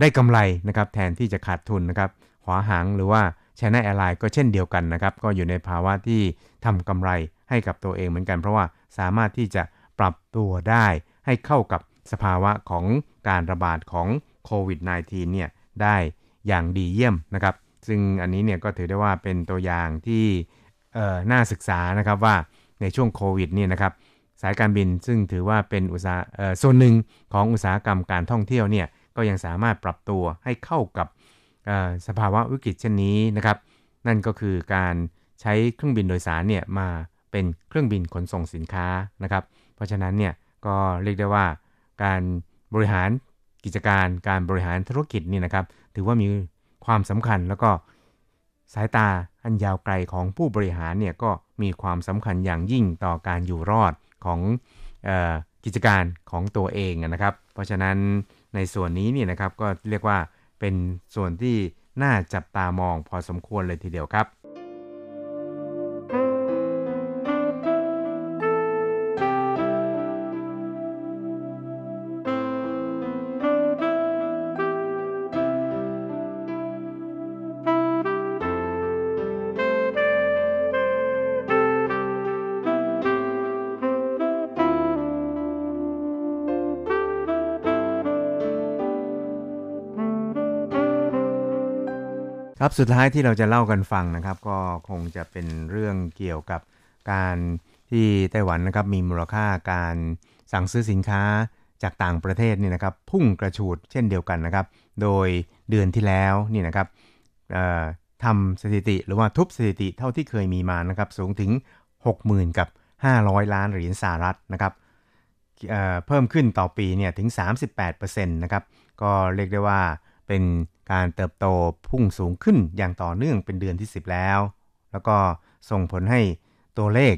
ได้กำไรนะครับแทนที่จะขาดทุนนะครับขวหางหรือว่า China Airline ก็เช่นเดียวกันนะครับ ก็อยู่ในภาวะที่ทำกำไรให้กับตัวเองเหมือนกัน เพราะว่าสามารถที่จะปรับตัวได้ให้เข้ากับสภาวะของการระบาดของโควิด -19 เนี่ยได้อย่างดีเยี่ยมนะครับ ซึ่งอันนี้เนี่ยก็ถือได้ว่าเป็นตัวอย่างที่น่าศึกษานะครับว่าในช่วงโควิดเนี่ยนะครับสายการบินซึ่งถือว่าเป็นอุตสาหส่วนหนึ่งของอุตสาหกรรมการท่องเที่ยวเนี่ยก็ยังสามารถปรับตัวให้เข้ากับสภาวะวิกฤตเช่นนี้นะครับนั่นก็คือการใช้เครื่องบินโดยสารเนี่ยมาเป็นเครื่องบินขนส่งสินค้านะครับ เพราะฉะนั้นเนี่ยก็เรียกได้ว่าการบริหารกิจการการบริหารธุรกิจนี่นะครับ ถือว่ามี ความสำคัญแล้วก็สายตาอันยาวไกลของผู้บริหารเนี่ยก็มีความสำคัญอย่างยิ่งต่อการอยู่รอดของออกิจการของตัวเองนะครับ เพราะฉะนั้นในส่วนนี้เนี่ยนะครับก็เรียกว่าเป็นส่วนที่น่าจับตามองพอสมควรเลยทีเดียวครับ ครับสุดท้ายที่เราจะเล่ากันฟังนะครับ ก็คงจะเป็นเรื่องเกี่ยวกับการที่ไต้หวันนะครับมีมูลค่าการสั่งซื้อสินค้าจากต่างประเทศนี่นะครับพุ่งกระฉูดเช่นเดียวกันนะครับ โดยเดือนที่แล้วนี่นะครับทำสถิติหรือว่าทุบสถิติเท่าที่เคยมีมานะครับสูงถึง 60,000 กับ 500 ล้านเหรียญสหรัฐนะครับเเพิ่มขึ้นต่อปีเนี่ยถึง 38%นะครับก็เรียกได้ว่าเป็น การเติบโตพุ่งสูงขึ้นอย่างต่อเนื่องเป็นเดือนที่ 10 แล้ว แล้วก็ส่งผลให้ตัวเลข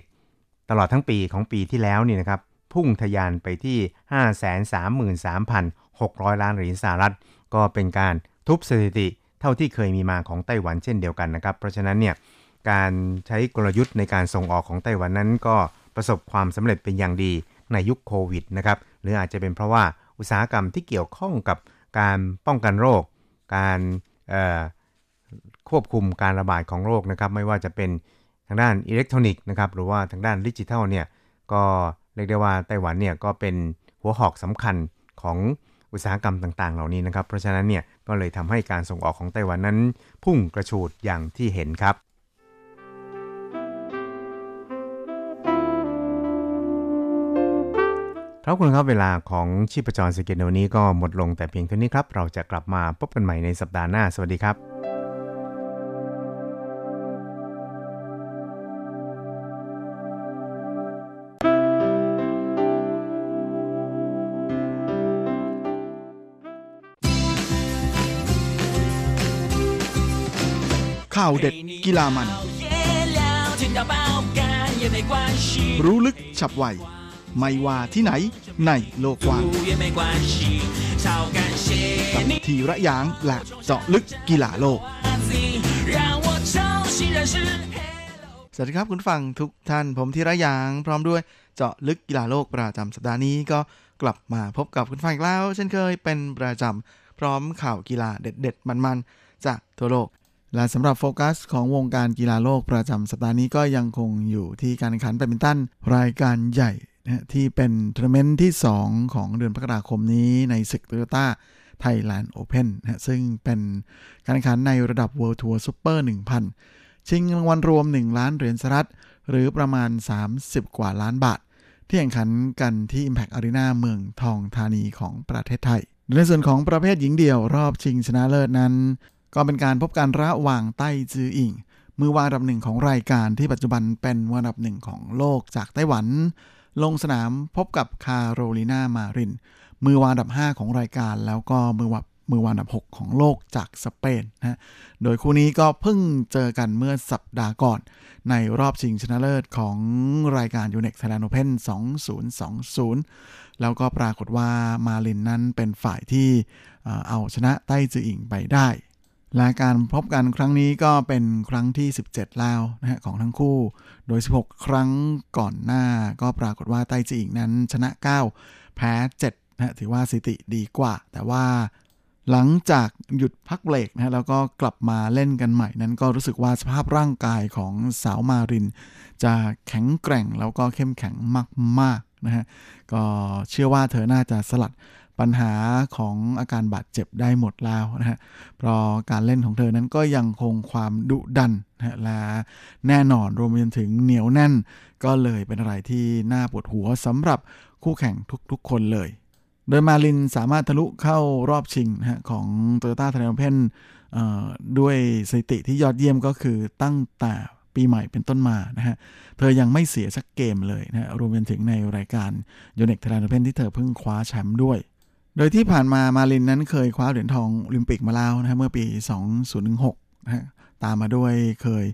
ตลอดทั้งปีของปีที่แล้วนี่นะครับ พุ่งทะยานไปที่ 533,600 ล้านเหรียญสหรัฐ ก็เป็นการทุบสถิติเท่าที่เคยมีมาของไต้หวันเช่นเดียวกันนะครับ เพราะฉะนั้นเนี่ยการใช้กลยุทธ์ในการส่งออกของไต้หวันนั้น ก็ประสบความสำเร็จเป็นอย่างดีในยุคโควิดนะครับ หรืออาจจะเป็นเพราะว่าอุตสาหกรรมที่เกี่ยวข้องกับการป้องกันโรค การควบคุมการระบาดของโรคนะครับ ไม่ว่าจะเป็นทางด้านอิเล็กทรอนิกส์นะครับหรือว่าทางด้านดิจิทัลเนี่ยก็เรียกได้ว่าไต้หวันเนี่ยก็เป็นหัวหอกสำคัญของอุตสาหกรรมต่าง ๆ เหล่านี้นะครับ เพราะฉะนั้นเนี่ยก็เลยทำให้การส่งออกของไต้หวันนั้นพุ่งกระฉูดอย่างที่เห็นครับ ครับคุณครับเวลาของชีพจรสเกินวันนี้ก็หมดลงแต่เพียงเท่านี้ครับ เราจะกลับมาพบกันใหม่ในสัปดาห์หน้า สวัสดีครับข่าวเด็ดกีฬามัน รู้ลึกฉับไว ไม่ว่าที่ไหนในโลกกว้างกับทีระยางและเจาะลึกกีฬาโลก สวัสดีครับคุณฟังทุกท่านผมทีระยางพร้อมด้วยเจาะลึกกีฬาโลกประจำสัปดาห์นี้ก็กลับมาพบกับคุณฟังอีกแล้ว เช่นเคยเป็นประจำพร้อมข่าวกีฬาเด็ด ๆ มันๆ จากทั่วโลกและสำหรับโฟกัสของวงการกีฬาโลกประจำสัปดาห์นี้ก็ยังคงอยู่ที่การแข่งขันแบดมินตันรายการใหญ่ นะที่เป็นทัวร์นาเมนต์ที่ 2 ของเดือนพฤษภาคมนี้ในศึก Toyota Thailand Open นะซึ่งเป็นการแข่งขันในระดับ World Tour Super 1000 ชิงรางวัลรวม 1 ล้านเหรียญสหรัฐ หรือประมาณ 30 กว่าล้านบาท ที่แข่งขันกันที่ Impact Arena เมืองทองธานีของประเทศไทย ในส่วนของประเภทหญิงเดี่ยวรอบชิงชนะเลิศนั้น ก็เป็นการพบกันระหว่างไต้จืออิงมือวางอันดับหนึ่งของรายการที่ปัจจุบันเป็นอันดับหนึ่งของโลกจากไต้หวัน ลงสนามพบกับคาโรลินามาริน มือวางอันดับ 5 ของรายการ แล้วก็มือวางมือวางอันดับ 6 ของโลกจากสเปนนะโดยคู่นี้ก็เพิ่งเจอกันเมื่อสัปดาห์ก่อน ในรอบชิงชนะเลิศของรายการ u n e x Thailand Open 2020 แล้วก็ปรากฏว่ามาลินนั้นเป็นฝ่ายที่เอาชนะไต้จืออิงไปได้ และการพบกันครั้งนี้ก็เป็นครั้งที่ 17 แล้วนะฮะของทั้งคู่ โดย 16 ครั้งก่อนหน้าก็ปรากฏว่าไต้จีอิงนั้นชนะ 9 แพ้7นะถือว่าสถิติดีกว่า แต่ว่าหลังจากหยุดพักเบรกนะฮะแล้วก็กลับมาเล่นกันใหม่นั้นก็รู้สึกว่าสภาพร่างกายของสาวมาริน จะแข็งแกร่งแล้วก็เข้มแข็งมากๆนะฮะก็เชื่อว่าเธอน่าจะสลัด ปัญหาของอาการบาดเจ็บได้หมดแล้วนะฮะเพราะการเล่นของเธอนั้นก็ยังคงความดุดันนะและแน่นอนรวมไปจนถึงเหนียวแน่น ก็เลยเป็นอะไรที่น่าปวดหัวสำหรับคู่แข่งทุกๆ คนเลย โดยมาลินสามารถทะลุเข้ารอบชิงนะฮะของโตโยต้าไทยแลนเพนด้วยสถิติที่ยอดเยี่ยมก็คือตั้งแต่ปีใหม่เป็นต้นมานะฮะ เธอยังไม่เสียสักเกมเลยนะรวมไปถึงในรายการ Yonex Thailand Open ที่เธอเพิ่งคว้าแชมป์ด้วย โดยที่ผ่านมามารินนั้นเคยคว้าเหรียญทองโอลิมปิกมาแล้วนะเมื่อปี 2016นะตามมาด้วยเคย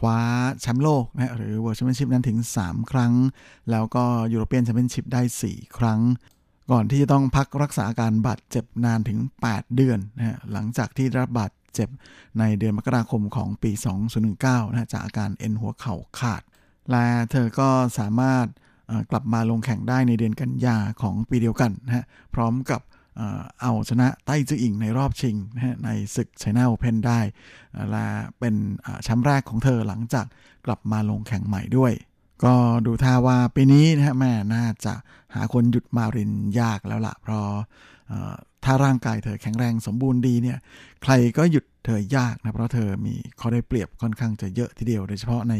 คว้าแชมป์โลกนะหรือ World Championship นั้นถึง 3 ครั้ง แล้วก็ European Championship ได้ 4 ครั้ง ก่อนที่จะต้องพักรักษาอาการบาดเจ็บนานถึง 8 เดือนนะฮะหลังจากที่รับบาดเจ็บในเดือนมกราคมของปี 2019นะจากอาการเอ็นหัวเข่าขาด และเธอก็สามารถ กลับมาลงแข่งได้ในเดือนกันยาของปีเดียวกันนะฮะพร้อมกับเอาชนะไต้จืออิงในรอบชิงนะฮะในศึกไชน่าโอเพนได้ และเป็นแชมป์แรกของเธอหลังจากกลับมาลงแข่งใหม่ด้วย ก็ดูท่าว่าปีนี้นะฮะแม่น่าจะหาคนหยุดมารินยากแล้วละเพราะ ถ้าร่างกายเธอแข็งแรงสมบูรณ์ดีเนี่ยใครก็หยุดเธอยากนะเพราะเธอมีข้อได้เปรียบค่อนข้างจะเยอะทีเดียว โดยเฉพาะใน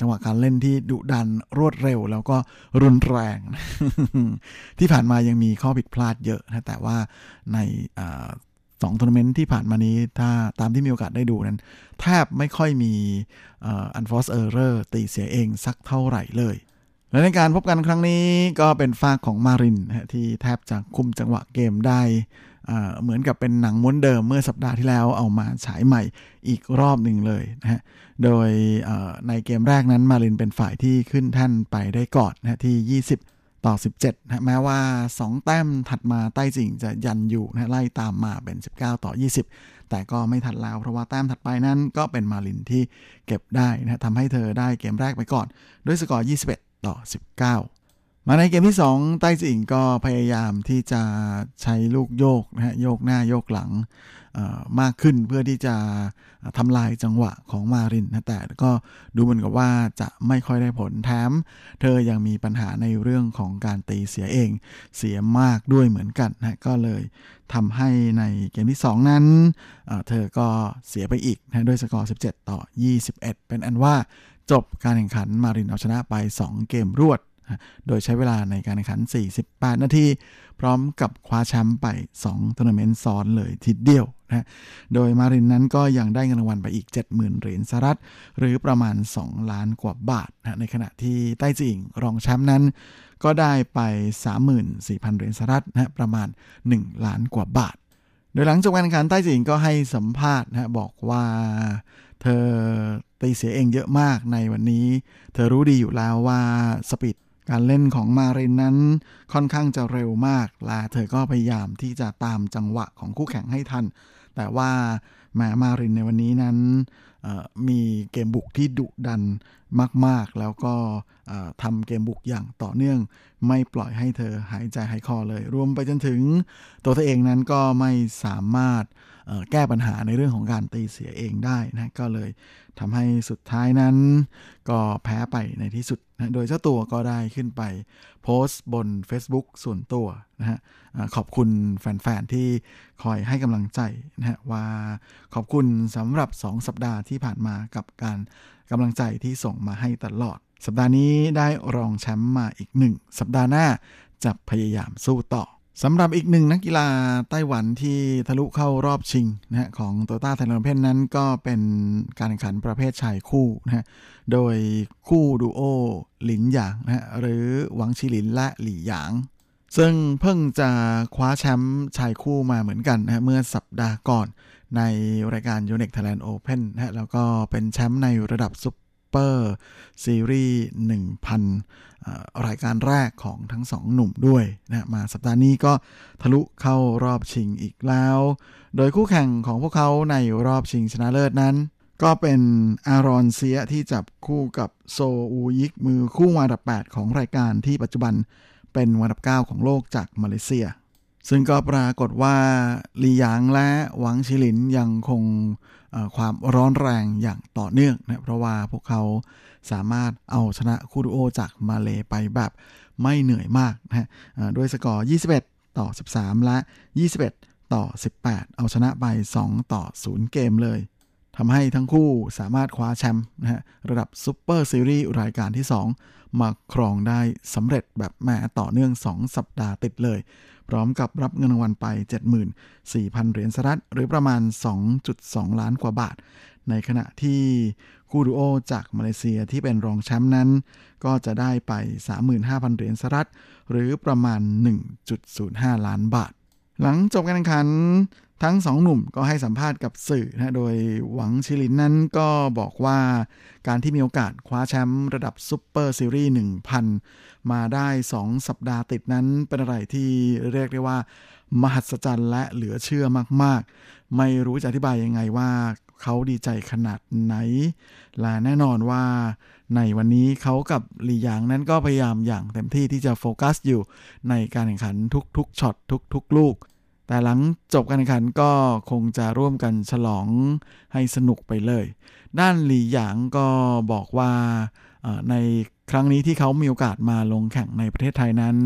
จังหวะการเล่นที่ดุดันรวดเร็ว แล้วก็รุนแรง ที่ผ่านมายังมีข้อผิดพลาดเยอะนะแต่ว่าในสองทัวร์นาเมนต์ที่ผ่านมานี้ถ้าตามที่มีโอกาสได้ดูนั้น แทบไม่ค่อยมี unforced error ตีเสียเองสักเท่าไหร่เลย และในการพบกันครั้งนี้ก็เป็นฝากของมารินที่แทบจะคุมจังหวะเกมได้เหมือนกับเป็นหนังม้วนเดิมเมื่อสัปดาห์ที่แล้วเอามาฉายใหม่อีกรอบหนึ่งเลยนะฮะ โดยในเกมแรกนั้นมารินเป็นฝ่ายที่ขึ้นแท่นไปได้ก่อนนะที่ 20 ต่อ 17นะแม้ว่า 2 แต้มถัดมาใต้จิงจะยันอยู่นะไล่ตามมาเป็น 19 ต่อ 20 แต่ก็ไม่ทันแล้วเพราะว่าแต้มถัดไปนั้นก็เป็นมารินที่เก็บได้นะทำให้เธอได้เกมแรกไปก่อน ด้วยสกอร์ 21 ต่อ 19 มาในเกมที่2ใต้จิงก็พยายามที่จะใช้ลูกโยกนะฮะโยกหน้าโยกหลังมากขึ้นเพื่อที่จะทำลายจังหวะของมารินนะแต่ก็ดูเหมือนกับว่าจะไม่ค่อยได้ผลแถมเธอยังมีปัญหาในเรื่องของการตีเสียเอง เสียมากด้วยเหมือนกันนะก็เลยทำให้ในเกมที่ 2 นั้น เธอก็เสียไปอีกนะด้วยสกอร์ 17 ต่อ 21 เป็นอันว่า จบการแข่งขันมารินเอาชนะไป 2 เกมรวด โดยใช้เวลาในการแข่งขัน 48 นาที พร้อมกับคว้าแชมป์ไป2ทัวร์นาเมนต์ซ้อนเลยทีเดียวนะโดยมารินนั้นก็ยังได้เงินรางวัลไปอีก 70,000 เหรียญสหรัฐ หรือประมาณ 2 ล้านกว่าบาทนะในขณะที่ไต้จืออิงรองแชมป์นั้น ก็ได้ไป 34,000 เหรียญสหรัฐนะประมาณ 1 ล้านกว่าบาท โดยหลังจบการแข่งขันใต้จิงก็ให้สัมภาษณ์นะบอกว่า เธอตีเสียเองเยอะมากในวันนี้ เธอรู้ดีอยู่แล้วว่าสปีดการเล่นของมารินนั้นค่อนข้างจะเร็วมาก และเธอก็พยายามที่จะตามจังหวะของคู่แข่งให้ทัน แต่ว่าแม้มารินในวันนี้นั้นมีเกมบุกที่ดุดันมาก ๆ แล้วก็ทำเกมบุกอย่างต่อเนื่อง ไม่ปล่อยให้เธอหายใจหายคอเลย รวมไปจนถึงตัวเธอเองนั้นก็ไม่สามารถ แก้ปัญหาในเรื่องของการตีเสียเองได้นะก็เลยทำให้สุดท้ายนั้น ก็แพ้ไปในที่สุดนะโดยเจ้าตัวก็ได้ขึ้นไปโพสต์บน Facebook ส่วนตัวนะฮะขอบคุณแฟนๆ ที่คอยให้กำลังใจนะฮะว่าขอบคุณสำหรับ 2 สัปดาห์ที่ผ่านมากับการกำลังใจที่ส่งมาให้ตลอด สัปดาห์นี้ได้รองแชมป์มาอีกหนึ่งสัปดาห์หน้าจะพยายามสู้ต่อ สำหรับอีกหนึ่งนักกีฬาไต้หวันที่ทะลุเข้ารอบชิงนะฮะของ Toyota Thailand Open นั้นก็เป็นการแข่งขันประเภทชายคู่นะฮะโดยคู่ดูโอหลินหยางนะฮะหรือหวังชิลินและหลี่หยาง ซึ่งเพิ่งจะคว้าแชมป์ชายคู่มาเหมือนกันนะฮะเมื่อสัปดาห์ก่อนในรายการ u n e x Thailand Open นะฮะแล้วก็เป็นแชมป์ในระดับซุป เปอร์ซีรีส์ 1,000 รายการแรกของทั้งสองหนุ่มด้วยนะมาสัปดาห์นี้ก็ทะลุเข้ารอบชิงอีกแล้ว โดยคู่แข่งของพวกเขาในรอบชิงชนะเลิศนั้น ก็เป็นอารอนเซียที่จับคู่กับโซอูยิกมือคู่วาดับ 8 ของรายการที่ปัจจุบันเป็นวาดับ 9 ของโลกจากมาเลเซีย ซึ่งก็ปรากฏว่าลีหยางและหวังชิลินยังคง ความร้อนแรงอย่างต่อเนื่องนะเพราะว่าพวกเขาสามารถเอาชนะคู่ดูโอจากมาเลไปแบบไม่เหนื่อยมากนะฮะด้วยสกอร์ 21 ต่อ 13 และ 21 ต่อ 18 เอาชนะไป 2 ต่อ 0 เกมเลย ทำให้ทั้งคู่สามารถคว้าแชมป์นะฮะระดับซูเปอร์ซีรีส์รายการที่ 2 มาครองได้สำเร็จแบบแม่ต่อเนื่อง 2 สัปดาห์ติดเลย พร้อมกับรับเงินรางวัลไป 74,000 เหรียญสหรัฐหรือประมาณ 2.2 ล้านกว่าบาท ในขณะที่คู่ดูโอจากมาเลเซียที่เป็นรองแชมป์นั้น ก็จะได้ไป 35,000 เหรียญสหรัฐหรือประมาณ 1.05 ล้านบาท หลังจบการแข่งขันทั้งสองหนุ่มก็ให้สัมภาษณ์กับสื่อนะโดยหวังชิลินนั้นก็บอกว่าการที่มีโอกาสคว้าแชมป์ระดับซูเปอร์ซีรีส์1,000 มาได้ 2 สัปดาห์ติดนั้นเป็นอะไรที่เรียกได้ว่า มหัศจรรย์และเหลือเชื่อมากๆ ไม่รู้จะอธิบายยังไงว่า เขาดีใจขนาดไหน และแน่นอนว่าในวันนี้เขากับหลีหยางนั้นก็พยายามอย่างเต็มที่ที่จะโฟกัสอยู่ในการแข่งขันทุกๆช็อตทุกๆ ลูก แต่หลังจบการแข่งขันก็คงจะร่วมกันฉลองให้สนุกไปเลย ด้านหลี่หยางก็บอกว่าในครั้งนี้ที่เขามีโอกาสมาลงแข่งในประเทศไทยนั้น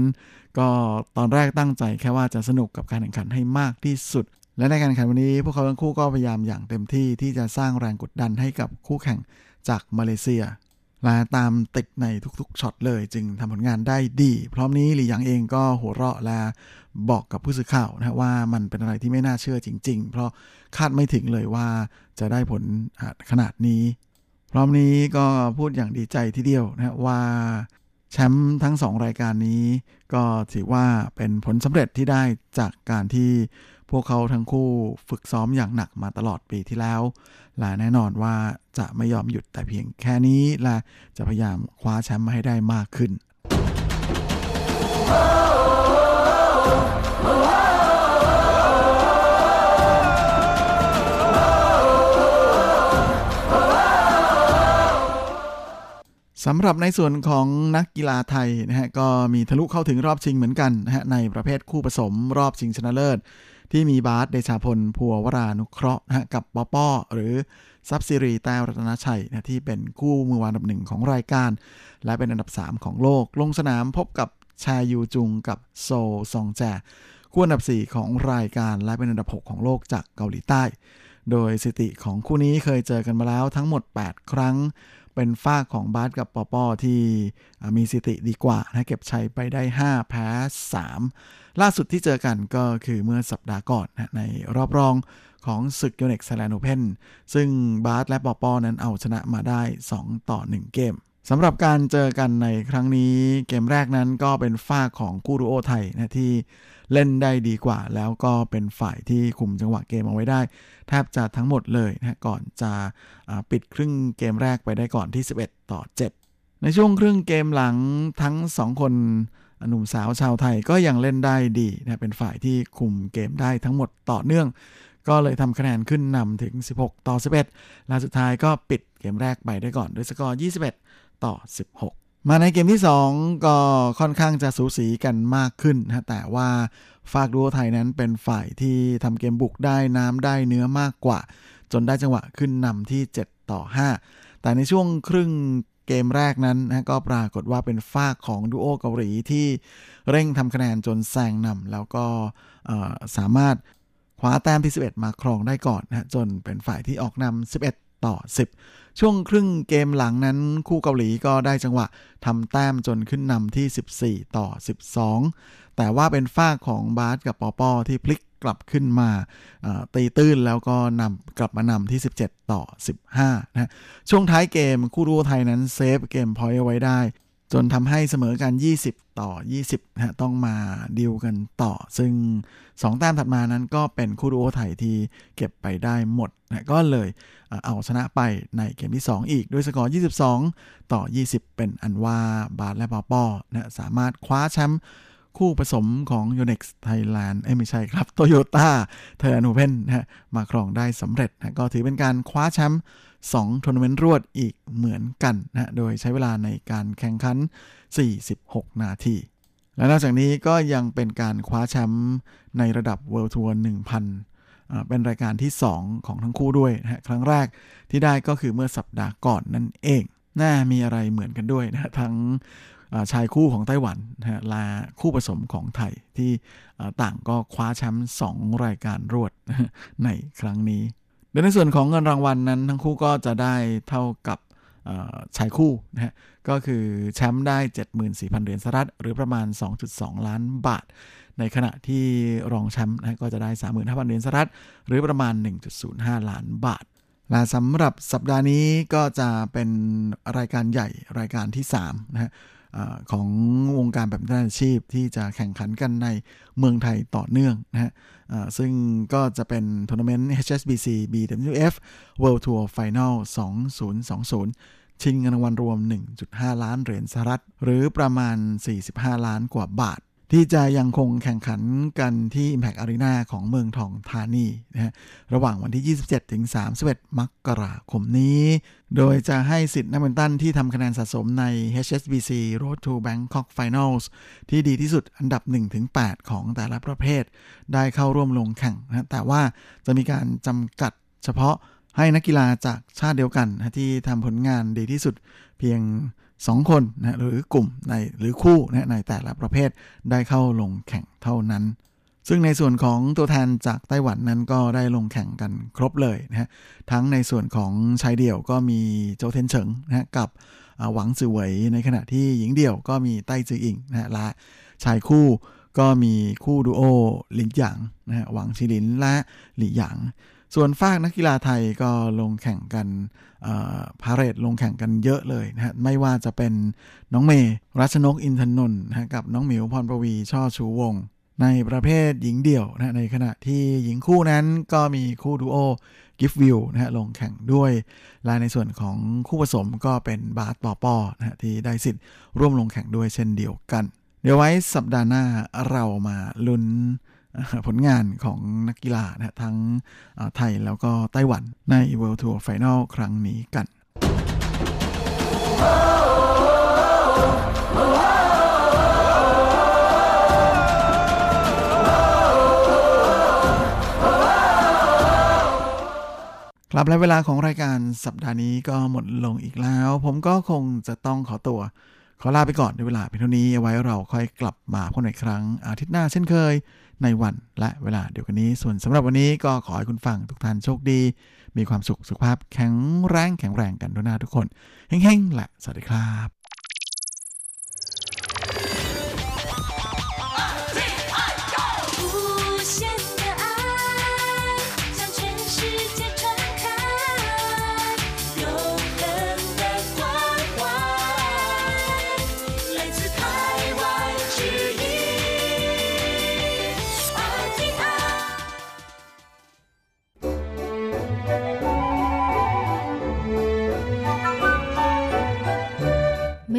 ก็ตอนแรกตั้งใจแค่ว่าจะสนุกกับการแข่งขันให้มากที่สุด และในการแข่งขันวันนี้พวกเขาทั้งคู่ก็พยายามอย่างเต็มที่ที่จะสร้างแรงกดดันให้กับคู่แข่งจากมาเลเซีย และตามติดในทุกๆช็อตเลย จึงทำผลงานได้ดี พร้อมนี้หลี่หยางเองก็หัวเราะและบอกกับผู้สื่อข่าวนะว่ามันเป็นอะไรที่ไม่น่าเชื่อจริง ๆ เพราะคาดไม่ถึงเลยว่าจะได้ผลขนาดนี้ พร้อมนี้ก็พูดอย่างดีใจทีเดียวนะว่าแชมป์ทั้งสองรายการนี้ ก็ถือว่าเป็นผลสำเร็จที่ได้จากการที่ พวกเขาทั้งคู่ฝึกซ้อมอย่างหนักมาตลอดปีที่แล้ว และแน่นอนว่าจะไม่ยอมหยุดแต่เพียงแค่นี้และจะพยายามคว้าแชมป์มาให้ได้มากขึ้น สำหรับในส่วนของนักกีฬาไทยนะฮะก็มีทะลุเข้าถึงรอบชิงเหมือนกันนะฮะในประเภทคู่ผสมรอบชิงชนะเลิศ ที่มีบาสเดชาพลพัววรานุเคราะห์นะกับปอปอหรือซับซิรีแต้วรัตนชัยนะที่เป็นคู่มือวานอันดับหนึ่งของรายการ และเป็นอันดับ 3 ของโลก ลงสนามพบกับชายูจุงกับโซซองแจคู่อันดับ 4 ของรายการและเป็นอันดับ 6 ของโลกจากเกาหลีใต้ โดยสถิติของคู่นี้เคยเจอกันมาแล้วทั้งหมด 8 ครั้ง เป็นฝ่ายของบาสกับปอปอที่มีสติดีกว่านะเก็บชัยไปได้ 5 แพ้ 3 ล่าสุดที่เจอกันก็คือเมื่อสัปดาห์ก่อนนะในรอบรองของศึก Yonex Thailand Open ซึ่งบาสและปอปอนั้นเอาชนะมาได้ 2 ต่อ 1 เกม สำหรับการเจอกันในครั้งนี้เกมแรกนั้นก็เป็นฝ้าของกูรูโอไทยนะที่เล่นได้ดีกว่า แล้วก็เป็นฝ่ายที่คุมจังหวะเกมเอาไว้ได้ แทบจะทั้งหมดเลยนะก่อนจะปิดครึ่งเกมแรกไปได้ก่อนที่ 11 ต่อ 7 ในช่วงครึ่งเกมหลังทั้ง 2 คนหนุ่มสาวชาวไทยก็ยังเล่นได้ดีนะเป็นฝ่ายที่คุมเกมได้ทั้งหมดต่อเนื่อง ก็เลยทำคะแนนขึ้นนำถึง 16 ต่อ 11 และสุดท้ายก็ปิดเกมแรกไปได้ก่อนด้วยสกอร์ 21 ต่อ 16 มาในเกมที่ 2 ก็ค่อนข้างจะสูสีกันมากขึ้นนะแต่ว่าฝากดูไทยนั้นเป็นฝ่ายที่ทำเกมบุกได้น้ำได้เนื้อมากกว่า จนได้จังหวะขึ้นนำที่ 7 ต่อ 5 แต่ในช่วงครึ่งเกมแรกนั้นนะก็ปรากฏว่าเป็นฝ้าของดูโอเกาหลีที่เร่งทำคะแนนจนแซงนำแล้วก็สามารถคว้าแต้มที่ 11 มาครองได้ก่อนนะจนเป็นฝ่ายที่ออกนำ11 ต่อ 10 ช่วงครึ่งเกมหลังนั้นคู่เกาหลีก็ได้จังหวะทำแต้มจนขึ้นนำที่ 14 ต่อ 12 แต่ว่าเป็นฝ่ายของบาสกับปอปอที่พลิกกลับขึ้นมาตีตื้นแล้วก็นำกลับมานำที่ 17 ต่อ 15 นะช่วงท้ายเกมคู่ดูโอไทยนั้น save game point ไว้ได้ จนทำให้เสมอกัน 20 ต่อ 20นะต้องมา deuce กันต่อ ซึ่ง 2 แต้มถัดมานั้นก็เป็นคู่ดูโอไทยที่เก็บไปได้หมดนะก็เลยเอาชนะไปในเกมที่ 2 อีก ด้วยสกอร์ 22 ต่อ 20 เป็นอันว่าบาสและปอปอนะสามารถคว้าแชมป์ คู่ผสมของ Yonex Thailand เอ้ไม่ใช่ครับ Toyota Thailand Open นะฮะมาครองได้สำเร็จนะก็ถือเป็นการคว้าแชมป์2ทัวร์นาเมนต์รวดอีกเหมือนกันนะโดยใช้เวลาในการแข่งขัน 46 นาทีและนอกจากนี้ก็ยังเป็นการคว้าแชมป์ในระดับ World Tour 1,000 เป็นรายการที่ 2 ของทั้งคู่ด้วยนะครั้งแรกที่ได้ก็คือเมื่อสัปดาห์ก่อนนั่นเอง น่ามีอะไรเหมือนกันด้วยนะทั้ง ชายคู่ของไต้หวันนะและคู่ผสมของไทยที่ต่างก็คว้าแชมป์สองรายการรวดในครั้งนี้โดยในส่วนของเงินรางวัลนั้นทั้งคู่ก็จะได้เท่ากับชายคู่นะฮะก็คือแชมป์ได้ 74,000 เหรียญสหรัฐหรือประมาณ 2.2 ล้านบาท ในขณะที่รองแชมป์นะก็จะได้ 35,000 เหรียญสหรัฐหรือประมาณ 1.05 ล้านบาทและสำหรับสัปดาห์นี้ก็จะเป็นรายการใหญ่รายการที่3นะฮะ ของวงการแบบอาชีพที่จะแข่งขันกันในเมืองไทยต่อเนื่องนะฮะซึ่งก็จะเป็นทัวร์นาเมนต์ HSBC BWF World Tour Final 2020 ชิงเงินรางวัลรวม 1.5 ล้านเหรียญสหรัฐ หรือประมาณ 45 ล้านกว่าบาท ที่จะยังคงแข่งขันกันที่ Impact Arena ของเมืองทองธานีนะฮะระหว่างวันที่ 27 ถึง 31 มกราคมนี้ โดยจะให้สิทธิ์นักเบนตันที่ทำคะแนนสะสมใน HSBC Road to Bangkok Finals ที่ดีที่สุดอันดับ 1-8 ของแต่ละประเภท ได้เข้าร่วมลงแข่งนะแต่ว่าจะมีการจำกัดเฉพาะให้นักกีฬาจากชาติเดียวกันนะที่ทำผลงานดีที่สุดเพียง 2 คนนะหรือกลุ่มในหรือคู่นะในแต่ละประเภทได้เข้าลงแข่งเท่านั้น ซึ่งในส่วนของตัวแทนจากไต้หวันนั้นก็ได้ลงแข่งกันครบเลยนะฮะทั้งในส่วนของชายเดี่ยวก็มีโจเทนเฉิงนะกับหวังสือเหวยในขณะที่หญิงเดี่ยวก็มีไต้จืออิงนะฮะและชายคู่ก็มีคู่ดูโอหลินหยางนะฮะหวังชิลินและหลี่หยาง ส่วนฝากนักกีฬาไทยก็ลงแข่งกันพาเรตลงแข่งกันเยอะเลยนะฮะไม่ว่าจะเป็นน้องเมย์รัชนกอินทนนท์นะกับน้องหมิวพรประวีช่อชูวง ในประเภทหญิงเดี่ยวนะในขณะที่หญิงคู่นั้นก็มีคู่ดูโอกิฟวิวนะฮะลงแข่งด้วยและในส่วนของคู่ผสมก็เป็นบาสปอปอนะฮะที่ได้สิทธิ์ร่วมลงแข่งด้วยเช่นเดียวกัน เดี๋ยวไว้สัปดาห์หน้าเรามาลุ้น ผลงานของนักกีฬานะทั้งไทยแล้วก็ไต้หวันใน World Tour Final ครั้งนี้กัน ครับและเวลาของรายการสัปดาห์นี้ก็หมดลงอีกแล้ว ผมก็คงจะต้องขอตัวขอลาไปก่อนในเวลาเพียงเท่านี้เอาไว้เราค่อยกลับมาพบกันอีกครั้งอาทิตย์หน้าเช่นเคย ในวันและเวลาเดียวกันนี้ ส่วนสำหรับวันนี้ก็ขอให้คุณฟังทุกท่านโชคดี มีความสุขสุขภาพแข็งแรงแข็งแรงกันทุกหน้าทุกคนเฮ้งๆแหละสวัสดีครับ